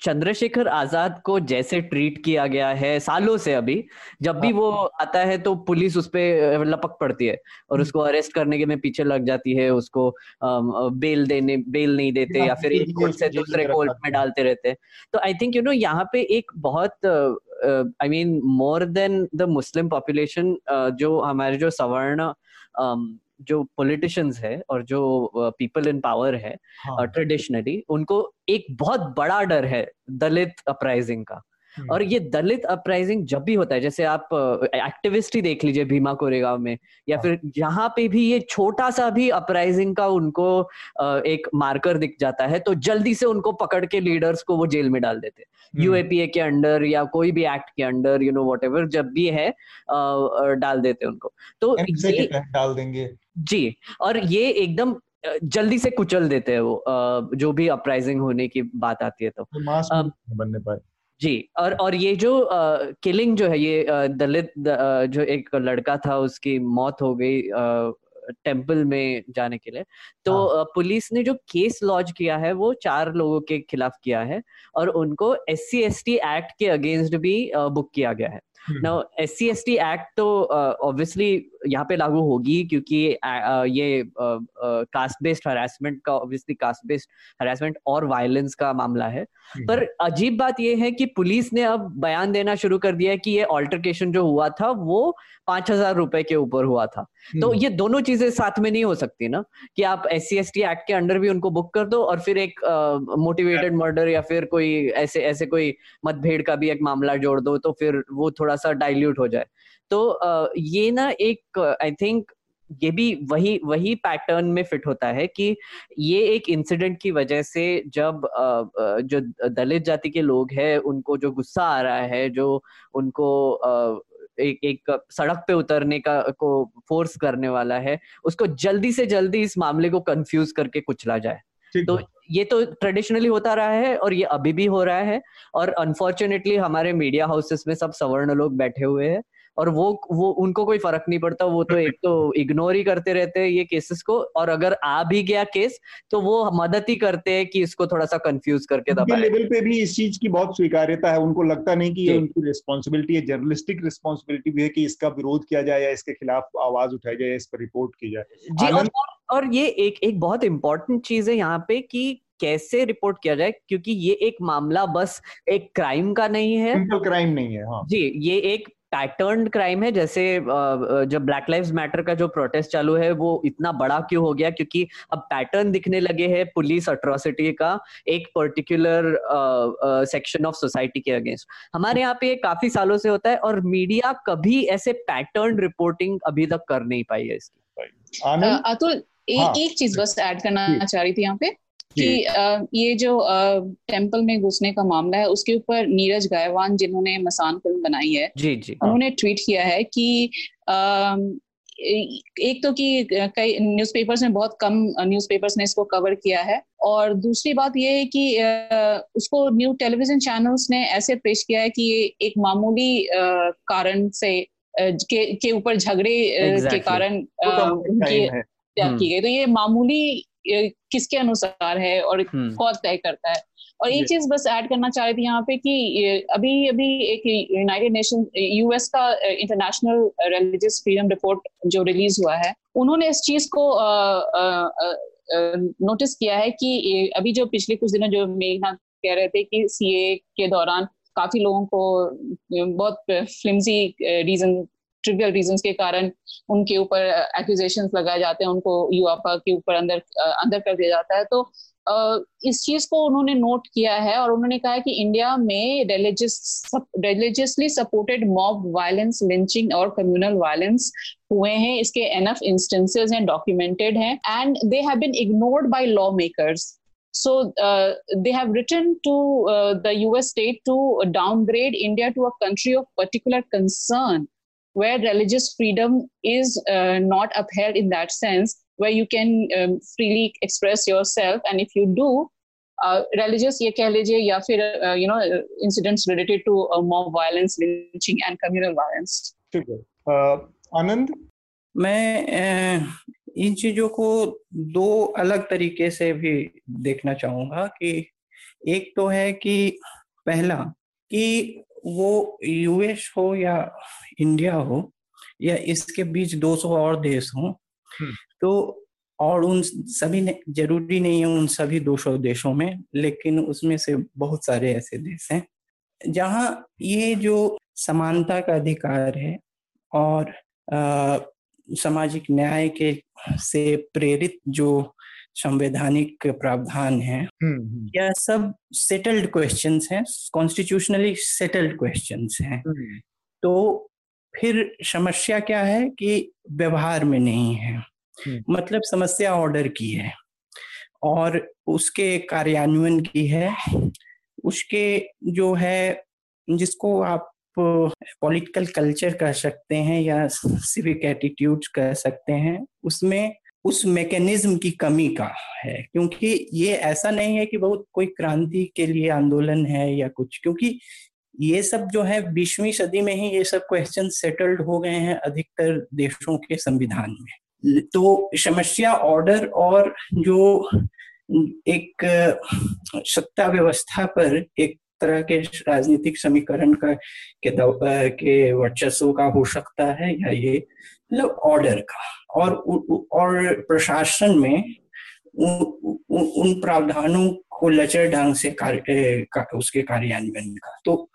चंद्रशेखर आज़ाद को जैसे ट्रीट किया गया है सालों से अभी जब भी वो आता है तो पुलिस उस पर लपक पड़ती है और हम्म। उसको अरेस्ट करने के में पीछे लग जाती है उसको बेल देने बेल नहीं देते या फिर एक कोर्ट से दूसरे कोर्ट में डालते रहते हैं। तो आई थिंक यू नो यहाँ पे एक बहुत I mean more than the Muslim population जो हमारे जो सवर्ण जो पॉलिटिशियंस है और जो पीपल इन पावर है ट्रेडिशनली हाँ. उनको एक बहुत बड़ा डर है दलित अपराइजिंग का हम्म। और ये दलित अपराइजिंग जब भी होता है जैसे आप एक्टिविस्ट ही देख लीजिए भीमा कोरेगांव में या हाँ। फिर यहाँ पे भी ये छोटा सा भी अपराइजिंग का उनको एक मार्कर दिख जाता है तो जल्दी से उनको पकड़ के लीडर्स को वो जेल में डाल देते यूएपीए हम्म। के अंडर या कोई भी एक्ट के अंडर यू नो वट जब भी है डाल देते उनको तो ये डाल देंगे जी और ये एकदम जल्दी से कुचल देते हैं वो जो भी अपराइजिंग होने की बात आती है तो, तो बनने पाए। जी और और ये जो आ, किलिंग जो है ये दलित द, जो एक लड़का था उसकी मौत हो गई टेंपल में जाने के लिए। तो हाँ. पुलिस ने जो केस लॉन्च किया है वो चार लोगों के खिलाफ किया है और उनको S C S T act के अगेंस्ट भी बुक किया गया है। Now S C S T act तो ऑब्वियसली uh, यहाँ पे लागू होगी क्योंकि uh, ये कास्ट बेस्ड हरासमेंट का ऑब्वियसली कास्ट बेस्ड हरासमेंट और वायलेंस का मामला है। हम्म। पर अजीब बात यह है कि पुलिस ने अब बयान देना शुरू कर दिया है कि ये ऑल्टरकेशन जो हुआ था वो पाँच हज़ार रुपए के ऊपर हुआ था। तो हम्म। ये दोनों चीज़ें साथ में नहीं हो सकती ना कि आप S C S T act के अंडर भी उनको बुक कर दो और फिर एक मोटिवेटेड uh, मर्डर या फिर कोई ऐसे ऐसे कोई मतभेद का भी एक मामला जोड़ दो तो फिर वो थोड़ा सा डाइल्यूट हो जाए तो uh, ये ना एक आई uh, थिंक ये भी वही वही पैटर्न में फिट होता है कि ये एक इंसिडेंट की वजह से जब जो दलित जाति के लोग हैं उनको जो गुस्सा आ रहा है जो उनको एक एक सड़क पे उतरने का को फोर्स करने वाला है उसको जल्दी से जल्दी इस मामले को कंफ्यूज करके कुचला जाए। तो ये तो ट्रेडिशनली होता रहा है और ये अभी भी हो रहा है और अनफॉर्चुनेटली हमारे मीडिया हाउसेस में सब सवर्ण लोग बैठे हुए हैं। और वो वो उनको कोई फ़र्क नहीं पड़ता वो तो एक तो <laughs> इग्नोर ही करते रहते हैं ये केसेस को और अगर आ भी गया केस तो वो मदद ही करते हैं कि इसको थोड़ा सा कंफ्यूज करके दबाए। लेवल पे भी इस चीज़ की बहुत स्वीकार्यता है उनको लगता नहीं कि ये उनकी रिस्पॉन्सिबिलिटी है जर्नलिस्टिक रिस्पॉन्सिबिलिटी भी है कि इसका विरोध किया जाए या इसके खिलाफ आवाज़ उठाई जाए इस पर रिपोर्ट की जाए। जी और, और ये एक एक बहुत इंपॉर्टेंट चीज़ है यहाँ पे कि कैसे रिपोर्ट किया जाए क्योंकि ये एक मामला बस एक क्राइम का नहीं है। क्राइम नहीं है हाँ। जी ये एक पैटर्न क्राइम है जैसे जब ब्लैक लाइव्स मैटर का जो प्रोटेस्ट चालू है वो इतना बड़ा क्यों हो गया? क्योंकि अब पैटर्न दिखने लगे हैं पुलिस अट्रोसिटी का एक पर्टिकुलर सेक्शन ऑफ़ सोसाइटी के अगेंस्ट हमारे यहाँ पे काफ़ी सालों से होता है और मीडिया कभी ऐसे पैटर्न रिपोर्टिंग अभी तक कर नहीं पाई है इसकी। अतुल एक, हाँ, एक चीज़ बस ऐड करना चाह रही थी यहाँ पे। कि ये जो टेंपल में घुसने का मामला है उसके ऊपर नीरज गायवान जिन्होंने मसान फ़िल्म बनाई है जी जी। उन्होंने ट्वीट किया है कि एक तो कि कई न्यूज़पेपर्स में बहुत कम न्यूज़पेपर्स ने इसको कवर किया है और दूसरी बात ये है कि उसको न्यू टेलीविज़न चैनल्स ने ऐसे पेश किया है कि ये एक मामूली कारण से के के ऊपर झगड़े exactly. के कारण हम्म। की गई तो ये मामूली किसके अनुसार है और हम्म। कौन तय करता है और एक चीज़ बस ऐड करना चाह रही थी यहाँ पे कि अभी अभी एक यूनाइटेड नेशन यूएस का इंटरनेशनल रिलीजियस फ्रीडम रिपोर्ट जो रिलीज़ हुआ है उन्होंने इस चीज़ को नोटिस किया है कि अभी जो पिछले कुछ दिनों जो मेघनाथ कह रहे थे कि सीए के दौरान काफ़ी लोगों को बहुत फ्लिमजी रीजन ट्रिवियल रीजन के कारण उनके ऊपर एक्यूजेशन लगाए जाते हैं उनको युवापा के ऊपर अंदर अंदर कर दिया जाता है। तो इस चीज़ को उन्होंने नोट किया है और उन्होंने कहा है कि इंडिया में religiously supported mob violence lynching और कम्युनल वायलेंस हुए हैं। इसके एनफ इंस्टेंसेस हैं डॉक्यूमेंटेड हैं and they have been ignored by law makers So uh, they have written to uh, the US state to downgrade India to a country of particular concern where religious freedom is uh, not upheld in that sense where you can um, freely express yourself and if you do uh, religious ये कह लीजिए या फिर uh, you know incidents related to uh, mob violence lynching and communal violence ठीक है आनंद मैं इन चीजों को दो अलग तरीके से भी देखना चाहूंगा कि एक तो है कि पहला कि वो यूएस हो या इंडिया हो या इसके बीच 200 और देश हो हम्म। तो और उन सभी ने ज़रूरी नहीं है उन सभी 200 देशों में लेकिन उसमें से बहुत सारे ऐसे देश हैं जहाँ ये जो समानता का अधिकार है और आ, सामाजिक न्याय के से प्रेरित जो संवैधानिक प्रावधान है। हम्म, हम्म। यह सब सेटल्ड क्वेश्चंस हैं कॉन्स्टिट्यूशनली सेटल्ड क्वेश्चंस हैं। तो फिर समस्या क्या है कि व्यवहार में नहीं है। हम्म। मतलब समस्या ऑर्डर की है और उसके कार्यान्वयन की है। उसके जो है जिसको आप पॉलिटिकल कल्चर कह सकते हैं या सिविक एटीट्यूड कह सकते हैं उसमें उस मैकेनिज्म की कमी का है। क्योंकि ये ऐसा नहीं है कि बहुत कोई क्रांति के लिए आंदोलन है या कुछ। क्योंकि ये सब जो है बीसवीं सदी में ही ये सब क्वेश्चन सेटल्ड हो गए हैं अधिकतर देशों के संविधान में। तो समस्या ऑर्डर और जो एक सत्ता व्यवस्था पर एक तरह के राजनीतिक समीकरण का के, के वर्चस्व का हो सकता है या ये मतलब ऑर्डर का। और और प्रशासन में उन, उन प्रावधानों को लचर ढंग से कार्य का, उसके कार्यान्वयन का। तो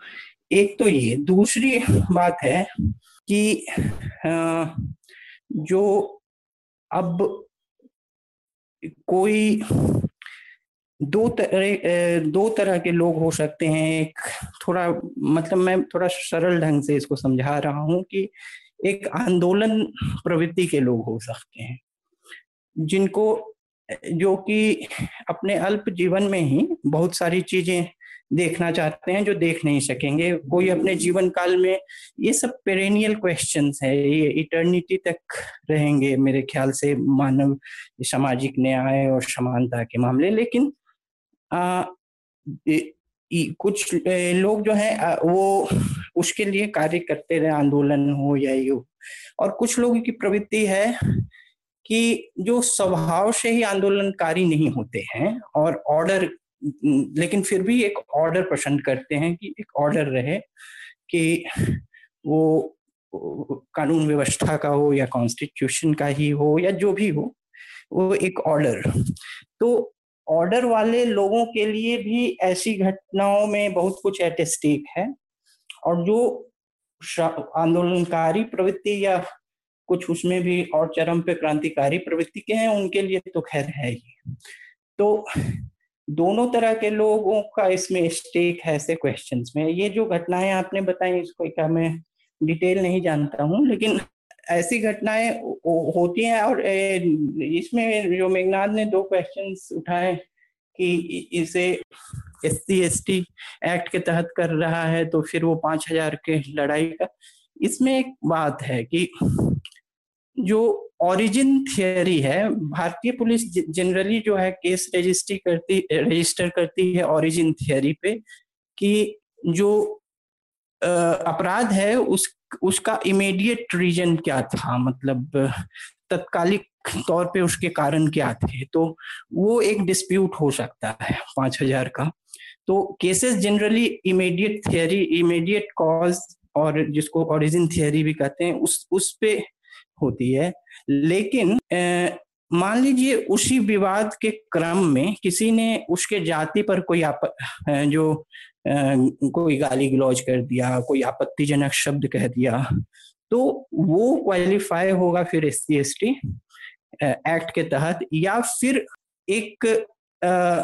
एक तो ये दूसरी बात है कि जो अब कोई दो तरह दो तरह के लोग हो सकते हैं। एक थोड़ा मतलब मैं थोड़ा सरल ढंग से इसको समझा रहा हूँ कि एक आंदोलन प्रवृत्ति के लोग हो सकते हैं जिनको जो कि अपने अल्प जीवन में ही बहुत सारी चीज़ें देखना चाहते हैं जो देख नहीं सकेंगे। कोई अपने जीवन काल में ये सब पेरेनियल क्वेश्चंस है ये इटर्निटी तक रहेंगे मेरे ख्याल से मानव सामाजिक न्याय और समानता के मामले। लेकिन आ, कुछ लोग जो है वो उसके लिए कार्य करते रहे, आंदोलन हो या ये। और कुछ लोगों की प्रवृत्ति है कि जो स्वभाव से ही आंदोलनकारी नहीं होते हैं और ऑर्डर लेकिन फिर भी एक ऑर्डर पसंद करते हैं कि एक ऑर्डर रहे कि वो, कानून व्यवस्था का हो या कॉन्स्टिट्यूशन का ही हो या जो भी हो, वो एक ऑर्डर तो ऑर्डर वाले लोगों के लिए भी ऐसी घटनाओं में बहुत कुछ एट स्टेक है। और जो आंदोलनकारी प्रवृत्ति या कुछ उसमें भी और चरम पे क्रांतिकारी प्रवृत्ति के हैं, उनके लिए तो खैर है ही। तो दोनों तरह के लोगों का इसमें स्टेक है ऐसे क्वेश्चन में। ये जो घटनाएँ आपने बताई, इसको क्या मैं डिटेल नहीं जानता हूँ, लेकिन ऐसी घटनाएँ होती हैं और इसमें जो मेघनाथ ने दो क्वेश्चंस उठाए कि इसे एस सी एक्ट के तहत कर रहा है तो फिर वो पाँच हज़ार के लड़ाई का। इसमें एक बात है कि जो ओरिजिन थियोरी है, भारतीय पुलिस जनरली जो है केस रजिस्ट्री करती रजिस्टर करती है ओरिजिन थियोरी पे कि जो अपराध है, उस, उसका इमीडिएट रीजन क्या था? मतलब तत्कालिक तौर पे उसके कारण क्या थे? तो वो एक डिस्प्यूट हो सकता है पाँच हज़ार का। तो cases generally immediate theory immediate cause और जिसको ओरिजिन थियोरी भी कहते हैं, उस उस पे होती है। लेकिन मान लीजिए उसी विवाद के क्रम में किसी ने उसके जाति पर कोई आप जो कोई गाली गलौज कर दिया, कोई आपत्तिजनक शब्द कह दिया तो वो क्वालिफाई होगा फिर S C S T act के तहत या फिर एक आ,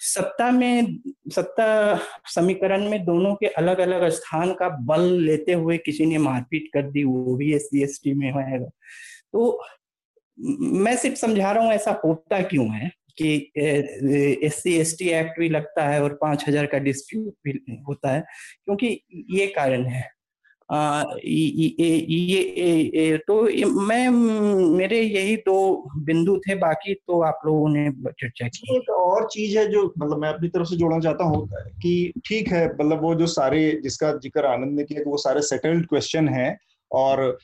सत्ता में सत्ता समीकरण में दोनों के अलग अलग स्थान का बल लेते हुए किसी ने मारपीट कर दी वो भी एस सी में होगा तो मैं सिर्फ़ समझा रहा हूँ ऐसा होता क्यों है कि S C S T act भी लगता है और पाँच हज़ार का डिस्प्यूट भी होता है क्योंकि ये कारण है। ये, तो मैं मेरे यही दो बिंदु थे बाकी तो आप लोगों ने चर्चा की। एक और चीज़ है जो मतलब मैं अपनी तरफ़ से जोड़ना चाहता हूँ कि ठीक है मतलब वो जो सारे जिसका ज़िक्र आनंद ने किया कि वो सारे सेटल्ड क्वेश्चन हैं और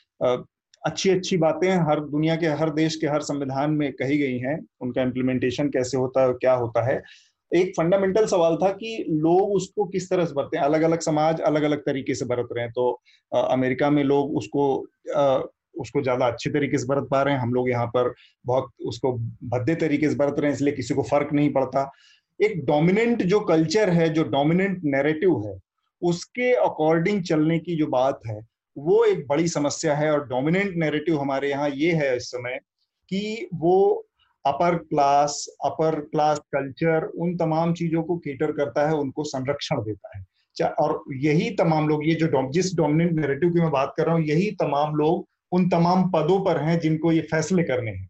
अच्छी अच्छी बातें हर दुनिया के हर देश के हर संविधान में कही गई हैं उनका इम्प्लीमेंटेशन कैसे होता है क्या होता है। एक फंडामेंटल सवाल था कि लोग उसको किस तरह से बरते हैं? अलग अलग समाज अलग अलग तरीके से बरत रहे हैं। तो आ, अमेरिका में लोग उसको आ, उसको ज़्यादा अच्छे तरीके से बरत पा रहे हैं। हम लोग यहाँ पर बहुत उसको भद्दे तरीके से बरत रहे हैं इसलिए किसी को फ़र्क नहीं पड़ता। एक डोमिनेंट जो कल्चर है जो डोमिनेंट नैरेटिव है उसके अकॉर्डिंग चलने की जो बात है वो एक बड़ी समस्या है। और डोमिनेंट नैरेटिव हमारे यहाँ ये है इस समय कि वो upper class upper class culture उन तमाम चीज़ों को केटर करता है उनको संरक्षण देता है। और यही तमाम लोग ये जो जिस डोमिनेंट नैरेटिव की मैं बात कर रहा हूँ यही तमाम लोग उन तमाम पदों पर हैं जिनको ये फैसले करने हैं।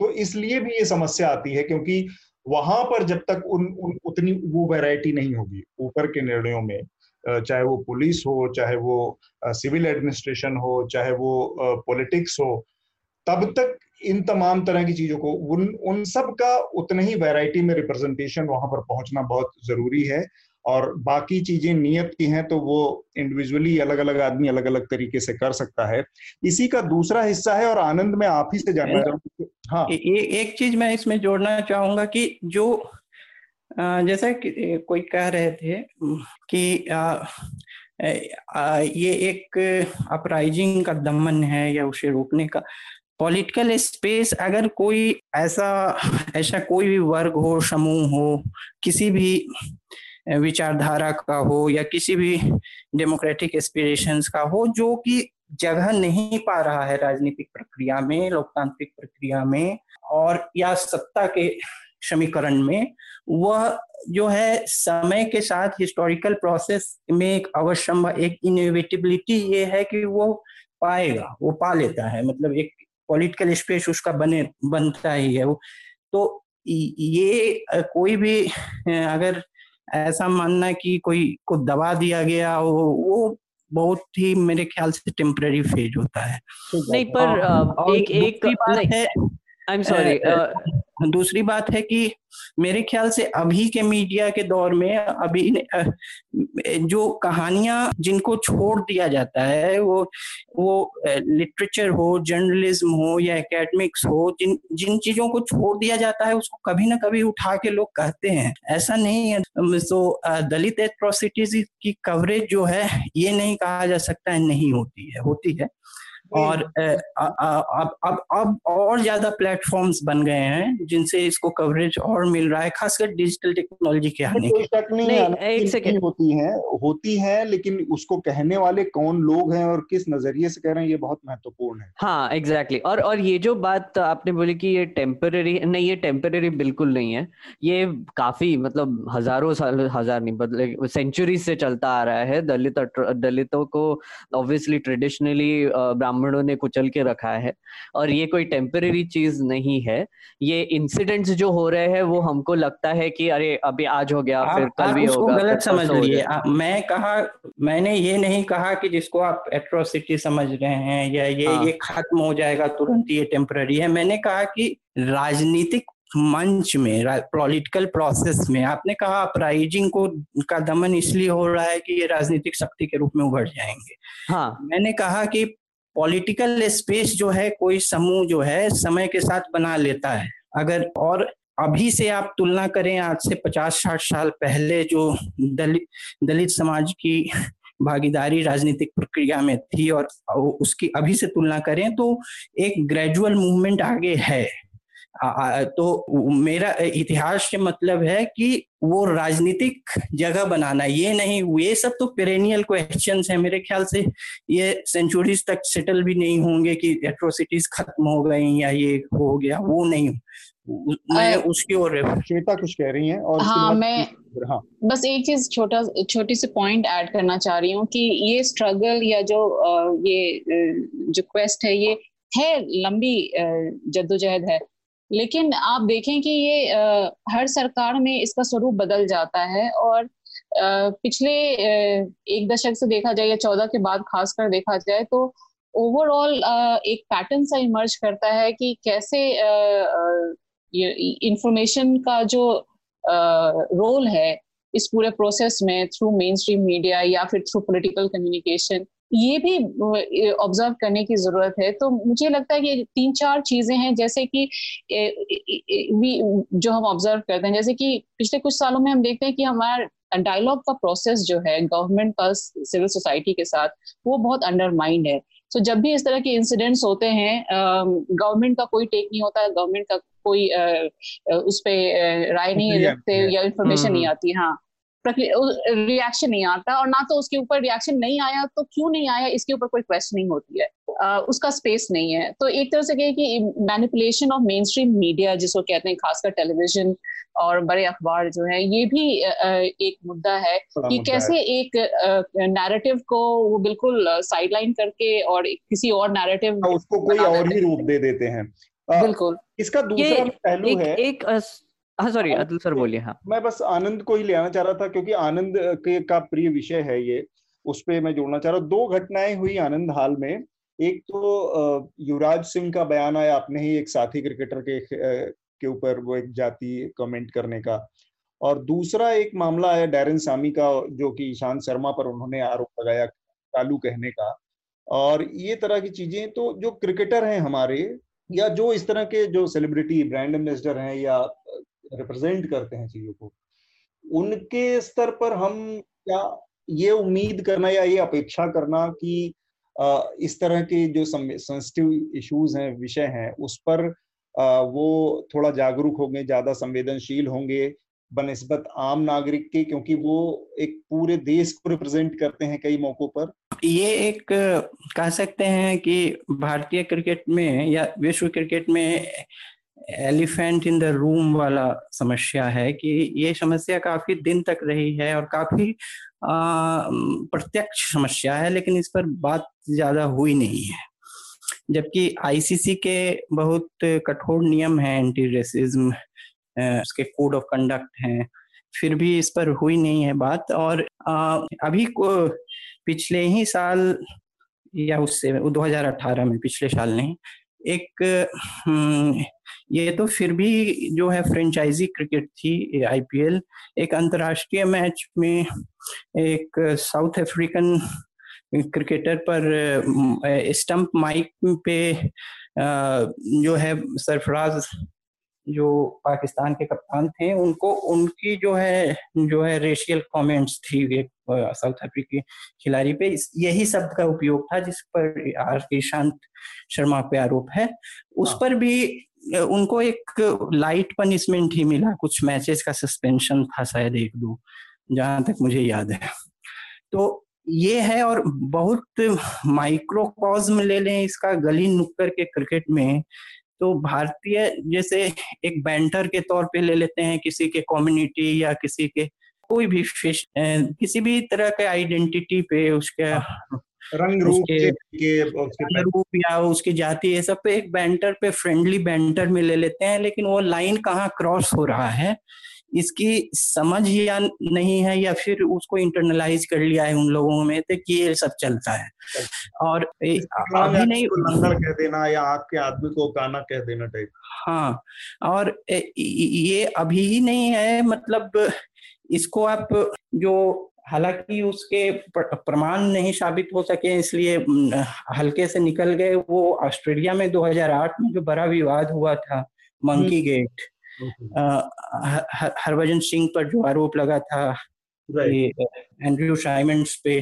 तो इसलिए भी ये समस्या आती है क्योंकि वहाँ पर जब तक उन, उन उतनी वो वैरायटी नहीं होगी ऊपर के निर्णयों में चाहे वो पुलिस हो चाहे वो सिविल एडमिनिस्ट्रेशन हो चाहे वो पॉलिटिक्स हो तब तक इन तमाम तरह की चीज़ों को उन उन सब का उतने ही वैरायटी में रिप्रेजेंटेशन वहाँ पर पहुँचना बहुत ज़रूरी है। और बाकी चीज़ें नियत की हैं तो वो इंडिविजुअली अलग अलग आदमी अलग अलग तरीके से कर सकता है। इसी का दूसरा हिस्सा है और आनंद में आप ही से जानना चाहूँगा हाँ। ये एक चीज़ मैं इसमें जोड़ना चाहूँगा कि जो जैसा कि कोई कह रहे थे कि आ, आ, ये एक अपराइजिंग का दमन है या उसे रोकने का पॉलिटिकल स्पेस अगर कोई ऐसा ऐसा कोई भी वर्ग हो, समूह हो, किसी भी विचारधारा का हो या किसी भी डेमोक्रेटिक एस्पिरेशंस का हो, जो कि जगह नहीं पा रहा है राजनीतिक प्रक्रिया में, लोकतांत्रिक प्रक्रिया में और या सत्ता के समीकरण में, वह जो है समय के साथ हिस्टोरिकल प्रोसेस में एक अवश्य, एक इनोवेटिबिलिटी ये है कि वो पाएगा, वो पा लेता है। मतलब एक पॉलिटिकल स्पेस उसका बने बनता ही है वो। तो ये कोई भी अगर ऐसा मानना कि कोई को दबा दिया गया वो वो बहुत ही मेरे ख्याल से टेम्पररी फ़ेज़ होता है। नहीं पर और, एक एक बात है। आई एम सॉरी दूसरी बात है कि मेरे ख्याल से अभी के मीडिया के दौर में अभी जो कहानियाँ जिनको छोड़ दिया जाता है वो वो लिटरेचर हो जर्नलिज्म हो या एकेडमिक्स हो जिन जिन चीज़ों को छोड़ दिया जाता है उसको कभी ना कभी उठा के लोग कहते हैं। ऐसा नहीं है। तो दलित एट्रोसिटीज की कवरेज जो है ये नहीं कहा जा सकता है नहीं होती है होती है। और अब अब अब और ज़्यादा प्लेटफॉर्म्स बन गए हैं जिनसे इसको कवरेज और मिल रहा है खासकर डिजिटल टेक्नोलॉजी के आने के। तक नहीं, नहीं एक सेकंड होती है होती है लेकिन उसको कहने वाले कौन लोग हैं और किस नज़रिए से कह रहे हैं ये बहुत महत्वपूर्ण है। हाँ एग्जैक्टली exactly. और और ये जो बात आपने बोली कि ये टेम्पररी नहीं ये टेम्पररी बिल्कुल नहीं है ये काफ़ी मतलब हज़ारों साल हज़ार नहीं बदले सेंचुरी से चलता आ रहा है। दलित दलितों को ऑब्वियसली ट्रेडिशनली ब्राह्मण ब्राह्मणों ने कुचल के रखा है और ये कोई टेम्पररी चीज़ नहीं है। ये इंसिडेंट्स जो हो रहे हैं वो हमको लगता है कि अरे अभी आज हो गया आ, फिर कल भी होगा गलत समझ रही है मैं कहा मैंने ये नहीं कहा कि जिसको आप एट्रोसिटी समझ रहे हैं या ये हाँ. ये खत्म हो जाएगा तुरंत ये टेम्पररी है। मैंने कहा कि राजनीतिक मंच में पॉलिटिकल प्रोसेस में आपने कहा अपराइजिंग को का दमन इसलिए हो रहा है कि ये राजनीतिक शक्ति के रूप में उभर जाएँगे। हाँ। मैंने कहा कि पॉलिटिकल स्पेस जो है, कोई समूह जो है, समय के साथ बना लेता है। अगर और अभी से आप तुलना करें, आज से पचास साठ साल पहले जो दलित दलित समाज की भागीदारी राजनीतिक प्रक्रिया में थी और उसकी अभी से तुलना करें तो एक ग्रेजुअल मूवमेंट आगे है। तो मेरा इतिहास से मतलब है कि वो राजनीतिक जगह बनाना ये नहीं ये सब तो पेरेनियल क्वेश्चन है। मेरे ख्याल से ये सेंचुरीज तक सेटल भी नहीं होंगे कि एट्रोसिटीज खत्म हो गई या ये हो गया। वो नहीं। मैं उसकी ओर श्वेता कुछ कह रही हैं और हाँ मैं हाँ। बस एक चीज़ छोटा छोटी सी पॉइंट ऐड करना चाह रही हूँ कि ये स्ट्रगल या जो ये जो क्वेस्ट है ये है लंबी जद्दोजहद है। लेकिन आप देखें कि ये आ, हर सरकार में इसका स्वरूप बदल जाता है और आ, पिछले एक दशक से देखा जाए या चौदह के बाद खासकर देखा जाए तो ओवरऑल एक पैटर्न सा इमर्ज करता है कि कैसे इंफॉर्मेशन का जो रोल है इस पूरे प्रोसेस में थ्रू मेन स्ट्रीम मीडिया या फिर थ्रू पॉलिटिकल कम्युनिकेशन ये भी ऑब्ज़र्व करने की ज़रूरत है। तो मुझे लगता है कि तीन चार चीज़ें हैं जैसे कि जो हम ऑब्ज़र्व करते हैं जैसे कि पिछले कुछ सालों में हम देखते हैं कि हमारा डायलॉग का प्रोसेस जो है गवर्नमेंट का सिविल सोसाइटी के साथ वो बहुत अंडरमाइंड है। सो so, जब भी इस तरह के इंसिडेंट्स होते हैं गवर्नमेंट का कोई टेक नहीं होता गवर्नमेंट का कोई उस पर राय नहीं रखते या इन्फॉर्मेशन नहीं हम्म। आती हाँ। रिएक्शन नहीं आता और ना तो उसके ऊपर रिएक्शन नहीं आया तो क्यों नहीं आया? इसके ऊपर कोई क्वेश्चनिंग होती है। आ, उसका स्पेस नहीं है। तो एक तरह से कहे कि manipulation of mainstream media जिसको कहते हैं खासकर टेलीविज़न और बड़े अखबार जो है ये भी एक मुद्दा है कि कैसे है। एक नैरेटिव को वो बिल्कुल साइडलाइन करके और किसी और नैरेटिव हाँ, उसको कोई और ही रूप दे देते हैं। बिल्कुल। इसका दूसरा पहलू है एक हाँ सॉरी अतुल सर बोलिए हाँ। मैं बस आनंद को ही ले आना चाह रहा था क्योंकि आनंद के का प्रिय विषय है ये उस पर मैं जोड़ना चाह रहा हूँ। दो घटनाएँ हुई आनंद हाल में। एक तो युवराज सिंह का बयान आया अपने ही एक साथी क्रिकेटर के के ऊपर वो एक जाति कमेंट करने का। और दूसरा एक मामला है डैरन सामी का जो कि ईशांत शर्मा पर उन्होंने आरोप लगाया कालू कहने का। और ये तरह की चीज़ें तो जो क्रिकेटर हैं हमारे या जो इस तरह के जो सेलिब्रिटी ब्रांड एम्बेसडर हैं या रिप्रेजेंट करते हैं चीज़ों को। उनके स्तर पर हम क्या ये उम्मीद करना या ये अपेक्षा करना कि इस तरह के जो सेंसिटिव इश्यूज़ हैं, विषय हैं, उस पर वो थोड़ा जागरूक होंगे, ज़्यादा संवेदनशील होंगे, बनस्बत आम नागरिक के, क्योंकि वो एक पूरे देश को रिप्रेजेंट करते हैं कई मौकों पर। ये एक, कह सकते हैं कि भारतीय क्रिकेट में या विश्व क्रिकेट में एलिफेंट इन द रूम वाला समस्या है कि ये समस्या काफ़ी दिन तक रही है और काफ़ी प्रत्यक्ष समस्या है लेकिन इस पर बात ज़्यादा हुई नहीं है। जबकि आईसीसी के बहुत कठोर नियम हैं एंटी रेसिज्म उसके कोड ऑफ़ कंडक्ट हैं फिर भी इस पर हुई नहीं है बात। और अभी को पिछले ही साल या उससे 2018 में पिछले साल नहीं एक हम्म, ये तो फिर भी जो है फ्रेंचाइजी क्रिकेट थी आईपीएल। एक अंतर्राष्ट्रीय मैच में एक साउथ अफ्रीकन क्रिकेटर पर स्टंप माइक पे जो है सरफराज जो पाकिस्तान के कप्तान थे उनको उनकी जो है जो है रेशियल कमेंट्स थी एक साउथ अफ्रीकी खिलाड़ी पे। यही शब्द का उपयोग था जिस पर आर के शांत शर्मा पे आरोप है। उस हाँ। पर भी उनको एक लाइट पनिशमेंट ही मिला, कुछ मैचेस का सस्पेंशन था शायद एक दो, जहाँ तक मुझे याद है तो ये है और बहुत माइक्रोकॉज्म ले लें इसका, गली नुक्कर के क्रिकेट में तो भारतीय जैसे एक बैंटर के तौर पे ले लेते हैं, किसी के कम्युनिटी या किसी के कोई भी फ़िश किसी भी तरह के आइडेंटिटी पे उसके हाँ। रंग रूप उसके, के, के रूप या उसकी जाति ये सब पे एक बैंटर पे फ्रेंडली बैंटर में ले लेते हैं लेकिन वो लाइन कहाँ क्रॉस हो रहा है इसकी समझ या नहीं है या फिर उसको इंटरनलाइज कर लिया है उन लोगों में तो कि ये सब चलता है। और अभी नहीं लंगर कह देना या आपके आदमी को गाना कह देना टाइप हाँ और ये अभी ही नहीं है मतलब इसको आप जो हालाँकि उसके प्रमाण नहीं साबित हो सके इसलिए हल्के से निकल गए वो ऑस्ट्रेलिया में 2008 में जो बड़ा विवाद हुआ था मंकी गेट हरभजन सिंह पर जो आरोप लगा था एंड्रयू साइमंड्स पे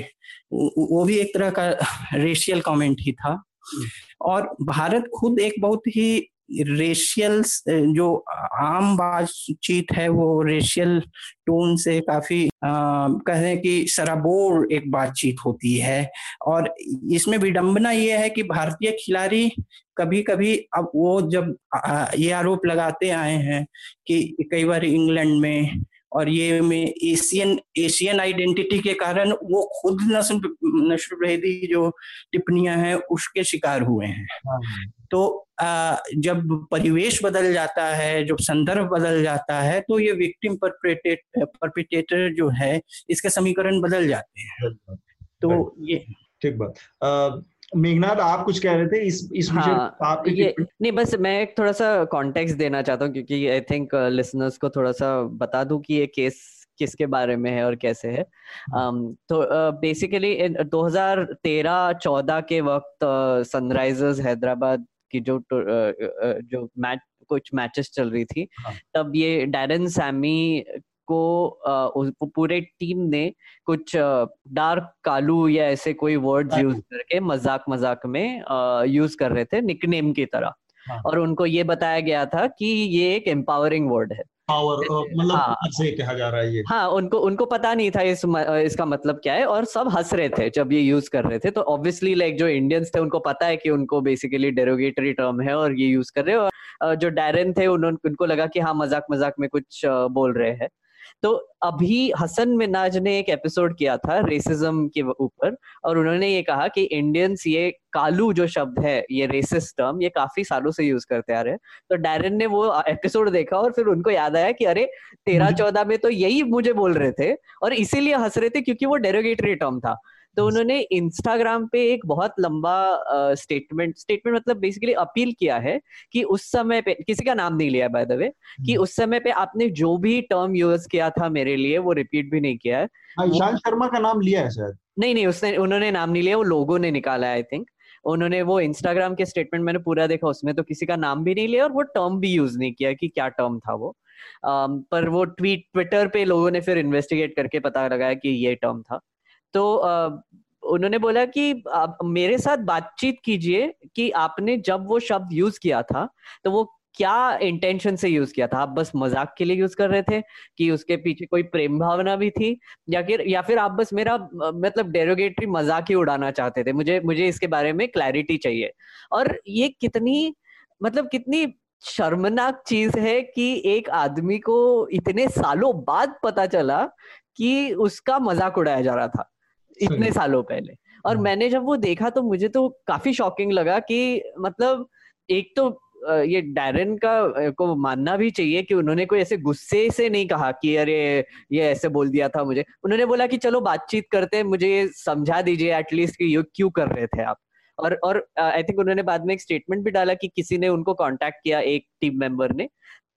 वो भी एक तरह का रेशियल कमेंट ही था। हम्म। और भारत खुद एक बहुत ही रेशियल जो आम बातचीत है वो रेशियल टोन से काफ़ी कहें कि सराबोर एक बातचीत होती है और इसमें विडंबना ये है कि भारतीय खिलाड़ी कभी कभी अब वो जब ये आरोप लगाते आए हैं कि कई बार इंग्लैंड में और ये में एशियन एशियन आइडेंटिटी के कारण वो खुद नस्ल नस्ल भेदी जो टिप्पणियाँ हैं उसके शिकार हुए हैं हाँ। तो जब परिवेश बदल जाता है जब संदर्भ बदल जाता है तो ये विक्टिम परपिटेटर जो है इसके समीकरण बदल जाते हैं। तो ये ठीक बात। मेघनाथ आप कुछ कह रहे थे इस इस हाँ, आप ये नहीं बस मैं एक थोड़ा सा कॉन्टेक्स्ट देना चाहता हूँ क्योंकि आई थिंक लिसनर्स को थोड़ा सा बता दूँ कि ये केस किसके बारे में है और कैसे है। um, तो बेसिकली uh, 2013-14 के वक्त सनराइजर्स uh, हैदराबाद की जो जो मैच कुछ मैचेस चल रही थी हाँ. तब ये डैरन सैमी को पूरे टीम ने कुछ डार्क कालू या ऐसे कोई वर्ड्स यूज़ करके मज़ाक मज़ाक में यूज़ कर रहे थे निकनेम की तरह हाँ. और उनको ये बताया गया था कि ये एक एम्पावरिंग वर्ड है पावर मतलब हाँ, से कहा जा रहा है ये। हाँ उनको उनको पता नहीं था इस इसका मतलब क्या है और सब हंस रहे थे जब ये यूज़ कर रहे थे। तो ऑब्वियसली लाइक जो इंडियंस थे उनको पता है कि उनको बेसिकली डेरोगेटरी टर्म है और ये यूज़ कर रहे हैं और जो डायरन थे उन्होंने उनको लगा कि हाँ मज़ाक मज़ाक में कुछ बोल रहे हैं। तो अभी हसन मिनाज ने एक एपिसोड किया था रेसिज्म के ऊपर और उन्होंने ये कहा कि इंडियंस ये कालू जो शब्द है ये रेसिस टर्म ये काफ़ी सालों से यूज़ करते आ रहे हैं। तो डैरन ने वो एपिसोड देखा और फिर उनको याद आया कि अरे तेरह चौदह में तो यही मुझे बोल रहे थे और इसीलिए हंस रहे थे क्योंकि वो डेरोगेटरी टर्म था। तो उन्होंने इंस्टाग्राम पे एक बहुत लंबा स्टेटमेंट uh, स्टेटमेंट मतलब बेसिकली अपील किया है कि उस समय पे किसी का नाम नहीं लिया बाय द वे कि हम्म। उस समय पे आपने जो भी टर्म यूज़ किया था मेरे लिए वो रिपीट भी नहीं किया है। हाँ, ईशान शर्मा का नाम लिया है शायद। नहीं नहीं उसने उन्होंने नाम नहीं लिया वो लोगों ने निकाला आई थिंक उन्होंने वो इंस्टाग्राम के स्टेटमेंट मैंने पूरा देखा उसमें तो किसी का नाम भी नहीं लिया और वो टर्म भी यूज़ नहीं किया कि क्या टर्म था वो। um, पर वो ट्वीट ट्विटर पे लोगों ने फिर इन्वेस्टिगेट करके पता लगाया कि ये टर्म था। तो उन्होंने बोला कि, आप मेरे साथ बातचीत कीजिए कि आपने जब वो शब्द यूज़ किया था तो वो क्या इंटेंशन से यूज़ किया था? आप बस मज़ाक के लिए यूज़ कर रहे थे कि उसके पीछे कोई प्रेम भावना भी थी? या फिर या फिर आप बस मेरा मतलब डेरोगेटरी मज़ाक ही उड़ाना चाहते थे? मुझे मुझे इसके बारे में क्लैरिटी चाहिए। और ये कितनी मतलब कितनी शर्मनाक चीज़ है कि एक आदमी को इतने सालों बाद पता चला कि उसका मज़ाक उड़ाया जा रहा था। इतने सालों पहले। और हाँ। मैंने जब वो देखा तो मुझे तो काफ़ी शॉकिंग लगा कि मतलब एक तो ये डायरन का को मानना भी चाहिए कि उन्होंने कोई ऐसे गुस्से से नहीं कहा कि अरे ये ऐसे बोल दिया था मुझे। उन्होंने बोला कि चलो बातचीत करते हैं मुझे ये समझा दीजिए एटलीस्ट कि ये क्यों कर रहे थे आप। और और आई थिंक उन्होंने बाद में एक स्टेटमेंट भी डाला कि किसी ने उनको कांटेक्ट किया एक टीम मेंबर ने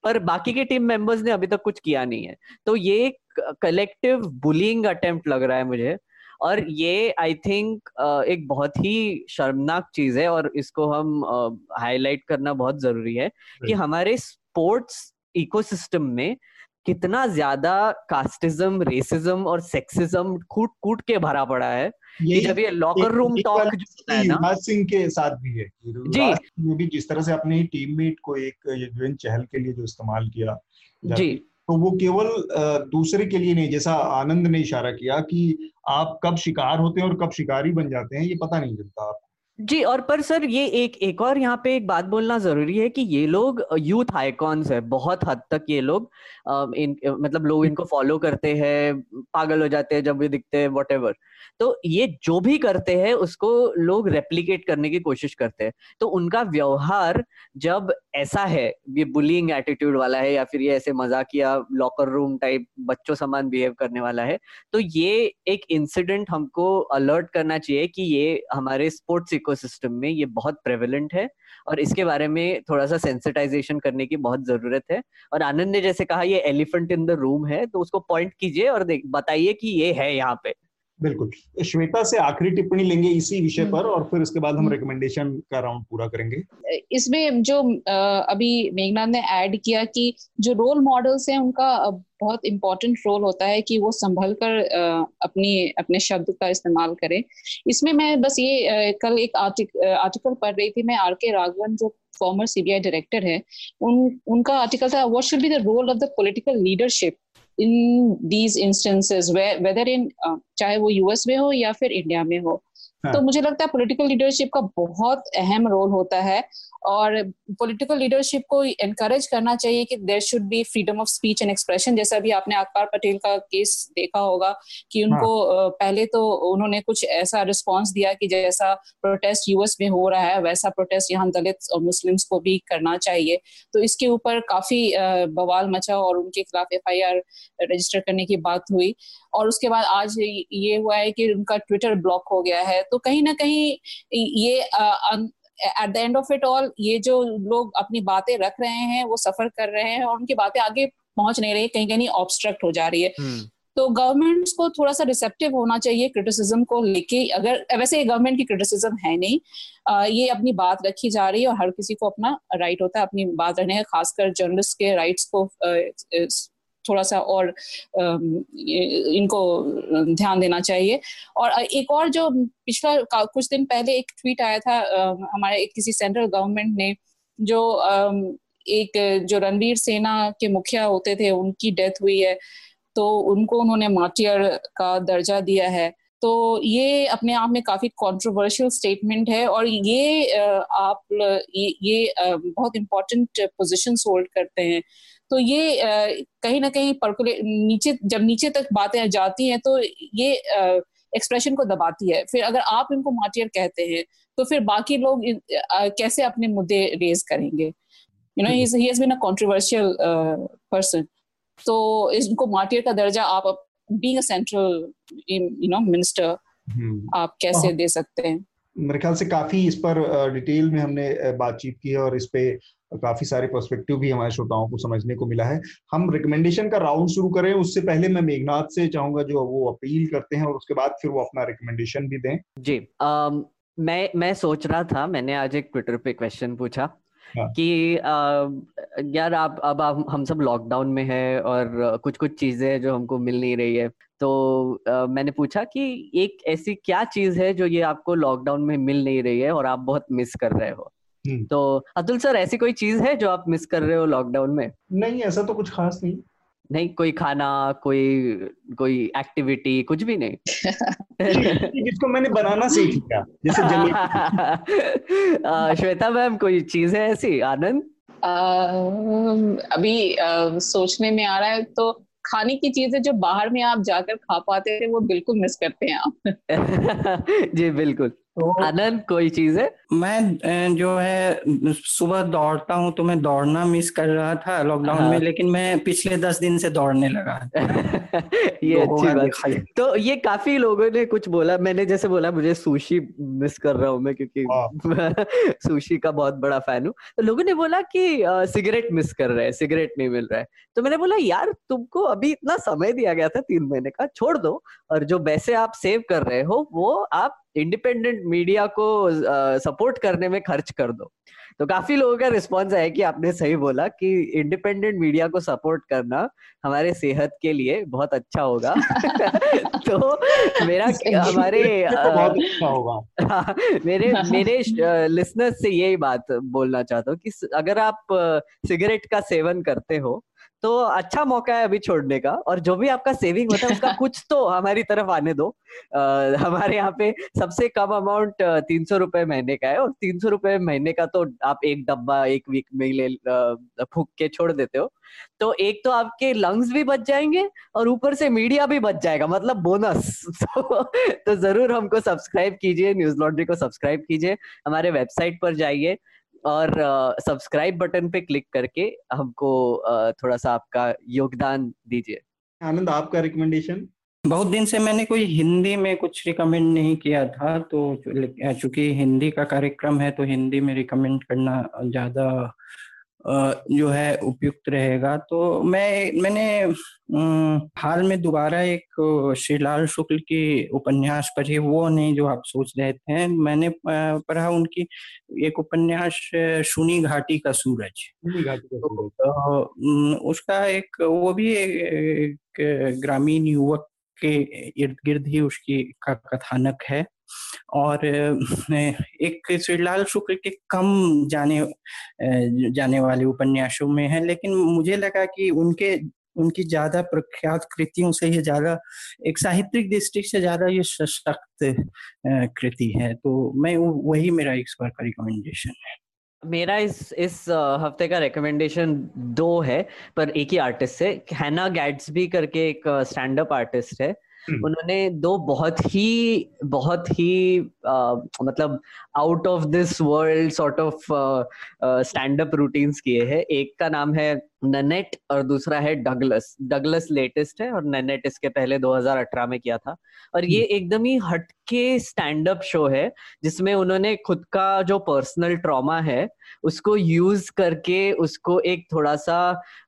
पर बाकी के टीम मेंबर्स ने अभी तक कुछ किया नहीं है। तो ये एक कलेक्टिव बुलिंग अटेम्प्ट लग रहा है मुझे और ये आई थिंक एक बहुत ही शर्मनाक चीज़ है और इसको हम हाईलाइट करना बहुत ज़रूरी है कि हमारे स्पोर्ट्स इकोसिस्टम में कितना ज़्यादा कास्टिज्म रेसिज्म और सेक्सिज्म कूट कूट के भरा पड़ा है ये जब ये लॉकर रूम टॉक जो है ना सिंह के साथ भी है। जी। ने भी जिस तरह से अपने टीममेट को एक युजवेंद्र चहल के लिए जो इस्तेमाल किया जी। तो वो केवल दूसरे के लिए नहीं, जैसा आनंद ने इशारा किया कि आप कब शिकार होते हैं और कब शिकारी बन जाते हैं, ये पता नहीं चलता आपको। जी, और पर सर, ये एक एक और यहाँ पे एक बात बोलना ज़रूरी है कि ये लोग यूथ आइकॉन्स है, बहुत हद तक ये लोग इन मतलब लोग इनको फॉलो करते हैं, पागल हो जाते हैं जब भी दिखते हैं वट तो ये जो भी करते हैं, उसको लोग रेप्लीकेट करने की कोशिश करते हैं। तो उनका व्यवहार जब ऐसा है? ये बुलिंग एटीट्यूड वाला है या फिर ये ऐसे मजाकिया लॉकर रूम टाइप बच्चों समान बिहेव करने वाला है? तो ये एक इंसिडेंट हमको अलर्ट करना चाहिए कि ये हमारे स्पोर्ट्स इकोसिस्टम में ये बहुत प्रेवलेंट है और इसके बारे में थोड़ा सा सेंसिटाइजेशन करने की बहुत ज़रूरत है। और आनंद ने जैसे कहा, ये एलिफेंट इन द रूम है। तो उसको पॉइंट कीजिए और बताइए कि ये है यहाँ पे। बिल्कुल श्वेता से आखिरी टिप्पणी लेंगे इसी विषय हम्म। पर और फिर उसके बाद हम रिकमेंडेशन हम्म। का राउंड पूरा करेंगे इसमें जो अभी मेघनाथ ने ऐड किया कि जो रोल मॉडल्स हैं उनका बहुत इम्पोर्टेंट रोल होता है कि वो संभल कर अपनी अपने शब्द का इस्तेमाल करें इसमें मैं बस ये कल एक आर्टिक, आर्टिकल पढ़ रही थी मैं आर के राघवन जो फॉर्मर सीबीआई डायरेक्टर है उन उनका आर्टिकल था what should be the role of the political leadership in these instances whether in चाहे वो यूएस में हो या फिर इंडिया में हो हाँ. तो मुझे लगता है पॉलिटिकल लीडरशिप का बहुत अहम रोल होता है और पॉलिटिकल लीडरशिप को इनकरेज करना चाहिए कि there should be freedom of speech and expression जैसा भी आपने अकबर पटेल का केस देखा होगा कि उनको हाँ. पहले तो उन्होंने कुछ ऐसा रिस्पांस दिया कि जैसा प्रोटेस्ट यूएस में हो रहा है वैसा प्रोटेस्ट यहाँ दलित और मुस्लिम्स को भी करना चाहिए। तो इसके ऊपर काफ़ी बवाल मचा और उनके खिलाफ एफआईआर रजिस्टर करने की बात हुई। और उसके बाद आज ये हुआ है कि उनका ट्विटर ब्लॉक हो गया है। तो कहीं ना कहीं ये at the end of it all ये जो लोग अपनी बातें रख रहे हैं वो सफ़र कर रहे हैं और उनकी बातें आगे पहुँच नहीं रही कहीं कहीं ऑब्स्ट्रक्ट हो जा रही है। हम्म। तो गवर्नमेंट्स को थोड़ा सा रिसेप्टिव होना चाहिए क्रिटिसिज्म को लेके। अगर वैसे गवर्नमेंट की क्रिटिसिज्म है नहीं। आ, ये अपनी बात रखी जा रही है और हर किसी को अपना राइट होता है अपनी बात रखने का खासकर जर्नलिस्ट के राइट्स को थोड़ा सा और इनको ध्यान देना चाहिए। और एक और जो पिछला कुछ दिन पहले एक ट्वीट आया था हमारे किसी सेंट्रल गवर्नमेंट ने जो एक जो रणवीर सेना के मुखिया होते थे उनकी डेथ हुई है तो उनको उन्होंने मार्टियर का दर्जा दिया है। तो ये अपने आप में काफ़ी कंट्रोवर्शियल स्टेटमेंट है और ये आप ये, बहुत इम्पोर्टेंट पोजीशन होल्ड करते हैं। तो ये कहीं ना कहीं पर्कुले नीचे जब नीचे तक बातें जाती हैं तो ये एक्सप्रेशन को दबाती है। फिर अगर आप इनको मार्टियर कहते हैं तो फिर बाकी लोग कैसे अपने मुद्दे रेज करेंगे? You know he has been a controversial person तो इनको मार्टियर का दर्जा आप being a central you know minister आप कैसे दे सकते हैं? मेरे ख्याल से काफ़ी इस पर डिटेल में हमने बातचीत की है और इस पे काफ़ी सारे पर्सपेक्टिव भी हमारे श्रोताओं को समझने को मिला है हम रिकमेंडेशन का राउंड शुरू करें उससे पहले मैं मेघनाथ से चाहूँगा जो वो अपील करते हैं और उसके बाद फिर वो अपना रिकमेंडेशन भी दें जी आ, मैं मैं सोच रहा था मैंने आज एक ट्विटर पे क्वेश्चन पूछा हाँ. कि आ, यार आप अब आप हम सब लॉकडाउन में है और कुछ कुछ चीज़ें जो हमको मिल नहीं रही है तो आ, मैंने पूछा कि एक ऐसी क्या चीज़ है जो ये आपको लॉकडाउन में मिल नहीं रही है और आप बहुत मिस कर रहे हो। तो अतुल सर ऐसी कोई चीज़ है जो आप मिस कर रहे हो लॉकडाउन में? नहीं ऐसा तो कुछ खास नहीं। नहीं कोई खाना कोई कोई एक्टिविटी कुछ भी नहीं? जिसको मैंने बनाना सीख लिया जैसे <laughs> श्वेता मैम कोई चीज़ है ऐसी? आनंद? अभी आ, सोचने में आ रहा है तो खाने की चीज़ें जो बाहर में आप जाकर खा पाते थे वो बिल्कुल मिस करते हैं आप। <laughs> जी बिल्कुल। तो आनंद कोई चीज़ है? मैं जो है सुबह दौड़ता हूँ तो मैं दौड़ना मिस कर रहा था लॉकडाउन हाँ। में लेकिन मैं पिछले दस दिन से दौड़ने लगा <laughs> ये तो अच्छी बात। है तो ये काफ़ी लोगों ने कुछ बोला मैंने जैसे बोला मुझे सुशी मिस कर रहा हूँ मैं क्योंकि सुशी <laughs> का बहुत बड़ा फ़ैन हूँ। तो लोगों ने बोला कि सिगरेट मिस कर रहे हैं सिगरेट नहीं मिल रहा है। तो मैंने बोला यार तुमको अभी इतना समय दिया गया था तीन महीने का छोड़ दो और जो पैसे आप सेव कर रहे हो वो आप इंडिपेंडेंट मीडिया को सपोर्ट करने में खर्च कर दो। तो काफ़ी लोगों का रिस्पॉन्स है कि आपने सही बोला कि इंडिपेंडेंट मीडिया को सपोर्ट करना हमारे सेहत के लिए बहुत अच्छा होगा। <laughs> तो मेरा हमारे बहुत अच्छा होगा। हाँ, मेरे <laughs> मेरे लिसनर्स से यही बात बोलना चाहता हूँ कि अगर आप सिगरेट का सेवन करते हो तो अच्छा मौका है अभी छोड़ने का और जो भी आपका सेविंग होता है उसका <laughs> कुछ तो हमारी तरफ़ आने दो। आ, हमारे यहाँ पे सबसे कम अमाउंट तीन सौ रुपए महीने का है और तीन सौ रुपए महीने का तो आप एक डब्बा एक वीक में ले फूक के छोड़ देते हो। तो एक तो आपके लंग्स भी बच जाएँगे और ऊपर से मीडिया भी बच जाएगा मतलब बोनस <laughs> तो, तो ज़रूर हमको सब्सक्राइब कीजिए न्यूज़ लॉन्ड्री को सब्सक्राइब कीजिए हमारे वेबसाइट पर जाइए। और सब्सक्राइब बटन पे क्लिक करके हमको थोड़ा सा आपका योगदान दीजिए। आनंद आपका रिकमेंडेशन बहुत दिन से मैंने कोई हिंदी में कुछ रिकमेंड नहीं किया था तो चूँकि हिंदी का कार्यक्रम है तो हिंदी में रिकमेंड करना ज़्यादा जो है उपयुक्त रहेगा। तो मैं मैंने हाल में दोबारा एक श्रीलाल शुक्ल की उपन्यास पढ़ी वो नहीं जो आप सोच रहे थे। मैंने पढ़ा उनकी एक उपन्यास सुनी घाटी का सूरज। तो, उसका एक वो भी एक ग्रामीण युवक के इर्द गिर्द ही उसकी का कथानक है। और एक श्रीलाल शुक्र के कम जाने जाने वाले उपन्यासों में है, लेकिन मुझे लगा कि उनके, उनकी ज़्यादा प्रख्यात कृतियों से ये ज़्यादा, एक साहित्यिक दृष्टि से ज़्यादा ये सशक्त कृति है तो मैं वही मेरा इस बार का रिकमेंडेशन है मेरा इस इस हफ़्ते का रिकमेंडेशन दो है, पर एक ही आर्टिस्ट से हैना गैट्सबी करके एक स्टैंड अप आर्टिस्ट है। उन्होंने दो बहुत ही बहुत ही आ, मतलब out of this world sort of stand up routines किए हैं। एक का नाम है ननेट और दूसरा है डगलस डगलस लेटेस्ट है और ननेट इसके पहले 2018 में किया था। और ये हम्म। एकदम ही हटके स्टैंड अप शो है जिसमें उन्होंने खुद का जो पर्सनल ट्रॉमा है उसको यूज़ करके उसको एक थोड़ा सा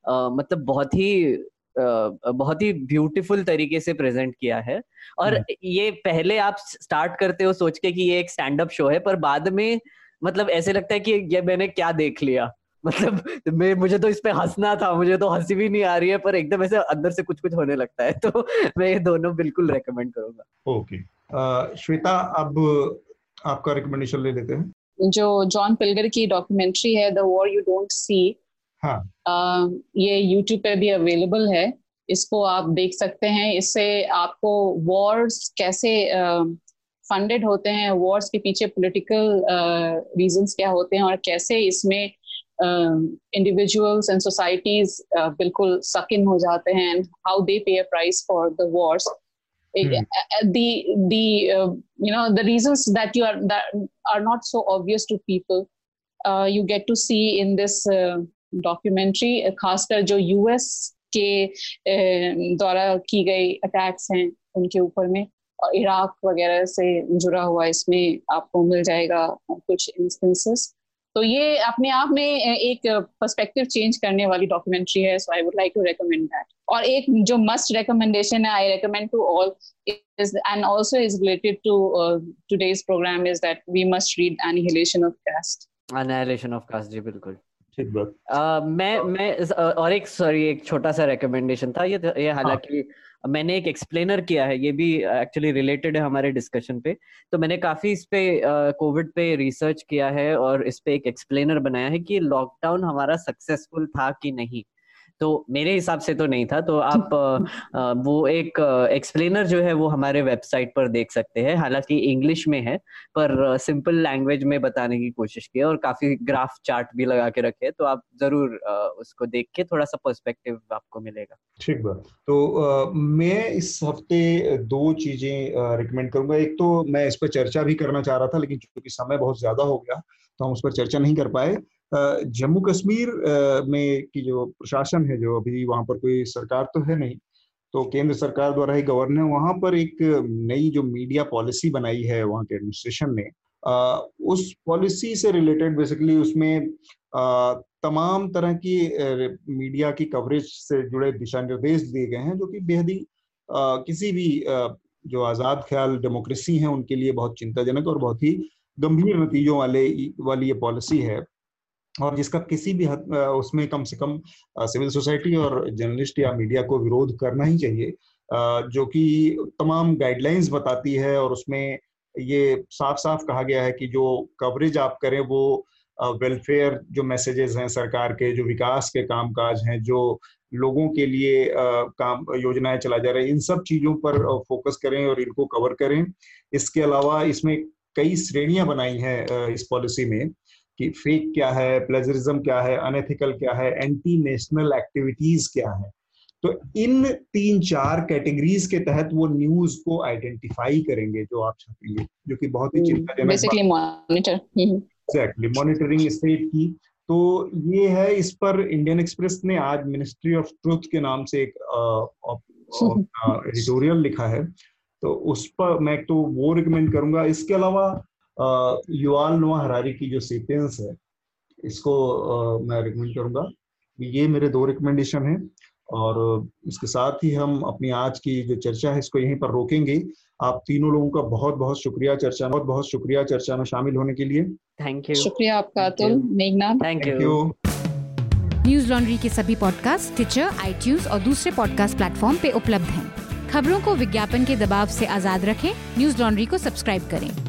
आ, मतलब बहुत ही बहुत ही ब्यूटीफुल तरीके से प्रेजेंट किया है। और हम्म। ये पहले आप स्टार्ट करते हो सोच के कि ये एक स्टैंड अप शो है पर बाद में मतलब ऐसे लगता है कि ये मैंने क्या देख लिया? <laughs> मतलब मैं मुझे तो इस पे हंसना था मुझे तो हँसी भी नहीं आ रही है पर एकदम ऐसे अंदर से कुछ कुछ होने लगता है। <laughs> तो मैं ये दोनों बिल्कुल रेकमेंड करूँगा। ओके। श्वेता अब आपका रिकमेंडेशन ले लेते हैं। जो जॉन पिलगर की डॉक्यूमेंट्री है the war you don't see हाँ। uh, ये यूट्यूब पे भी अवेलेबल है। इसको आप देख सकते हैं। इससे आपको वॉर्स कैसे फंडेड होते हैं वॉर्स के पीछे पॉलिटिकल रीजंस क्या होते हैं और कैसे इसमें इंडिविजुअल्स एंड सोसाइटीज बिल्कुल सक इन हो जाते हैं and how they pay a price for the wars the the uh, you know the reasons that you are that are not so obvious to people uh, you get to see in this uh, documentary खासकर जो US के द्वारा की गई attacks हैं, उनके ऊपर में, और इराक वगैरह से जुड़ा हुआ इसमें आपको मिल जाएगा कुछ इंस्टेंसेस तो ये अपने आप में एक पर्सपेक्टिव चेंज करने वाली डॉक्यूमेंट्री है so I would like to recommend that और एक जो मस्ट रिकमेंडेशन है I recommend to all is and also is related to today's programme is that we must read annihilation of caste annihilation of caste जी, बिल्कुल। Uh, मैं मैं और एक sorry एक छोटा सा रिकमेंडेशन था ये ये हाँ। हालाँकि हाँ. मैंने एक एक्सप्लेनर किया है ये भी एक्चुअली रिलेटेड है हमारे डिस्कशन पे तो मैंने काफ़ी इस पे कोविड पे रिसर्च किया है और इस पे एक एक्सप्लेनर बनाया है कि लॉकडाउन हमारा सक्सेसफुल था कि नहीं तो मेरे हिसाब से तो नहीं था तो आप <laughs> वो एक एक्सप्लेनर जो है वो हमारे वेबसाइट पर देख सकते हैं। हालाँकि इंग्लिश में है पर सिंपल लैंग्वेज में बताने की कोशिश की और काफ़ी ग्राफ चार्ट भी लगा के रखे तो आप ज़रूर उसको देख के थोड़ा सा पर्सपेक्टिव आपको मिलेगा। ठीक बात। तो आ, मैं इस हफ़्ते दो चीज़ें रिकमेंड करूँगा। एक तो मैं इस पर चर्चा भी करना चाह रहा था लेकिन चूँकि समय बहुत ज़्यादा हो गया तो हम उस पर चर्चा नहीं कर पाए। जम्मू कश्मीर में की जो प्रशासन है, जो अभी वहाँ पर कोई सरकार तो है नहीं तो केंद्र सरकार द्वारा ही गवर्नर वहाँ पर एक नई जो मीडिया पॉलिसी बनाई है वहाँ के एडमिनिस्ट्रेशन ने उस पॉलिसी से रिलेटेड बेसिकली उसमें तमाम तरह की मीडिया की कवरेज से जुड़े दिशा निर्देश दिए गए हैं, जो कि बेहद ही किसी भी जो आज़ाद ख्याल डेमोक्रेसी है, उनके लिए बहुत चिंताजनक और बहुत ही गंभीर नतीजों वाले, वाली ये पॉलिसी है। और जिसका किसी भी हद उसमें कम से कम सिविल सोसाइटी और जर्नलिस्ट या मीडिया को विरोध करना ही चाहिए। जो कि तमाम गाइडलाइंस बताती है और उसमें ये साफ़ साफ़ कहा गया है कि जो कवरेज आप करें वो वेलफेयर जो मैसेजेस हैं सरकार के, जो विकास के कामकाज हैं, जो लोगों के लिए काम, योजनाएँ चला जा रही है, इन सब चीज़ों पर फोकस करें और इनको कवर करें। इसके अलावा इसमें कई श्रेणियाँ बनाई हैं इस पॉलिसी में। कि फेक क्या है प्लेजरिज्म क्या है अनएथिकल क्या है एंटी नेशनल एक्टिविटीज़ क्या है? तो इन तीन चार कैटेगरीज के तहत वो न्यूज़ को आइडेंटिफाई करेंगे जो आप छापेंगे जो कि बहुत ही हम्म, चिंताजनक एग्जैक्टली मॉनिटरिंग स्टेट की। तो ये है इस पर इंडियन एक्सप्रेस ने आज मिनिस्ट्री ऑफ़ ट्रुथ के नाम से एक एडिटोरियल <laughs> लिखा है। तो उस पर मैं तो वो रिकमेंड करूँगा। इसके अलावा युवाल नुआ हरारी की जो सीपेंस है इसको आ, मैं रिकमेंड करूँगा। ये मेरे दो रिकमेंडेशन हैं और इसके साथ ही हम अपनी आज की जो चर्चा है इसको यहीं पर रोकेंगे। आप तीनों लोगों का बहुत बहुत शुक्रिया चर्चा बहुत बहुत शुक्रिया चर्चा में शामिल होने के लिए। थैंक यू शुक्रिया आपका अतुल मेघना। थैंक यू न्यूज़ लॉन्ड्री के सभी पॉडकास्ट ट्विटर आई और दूसरे पॉडकास्ट प्लेटफॉर्म पे उपलब्ध हैं। खबरों को विज्ञापन के दबाव से आज़ाद रखें। न्यूज़ लॉन्ड्री को सब्सक्राइब करें।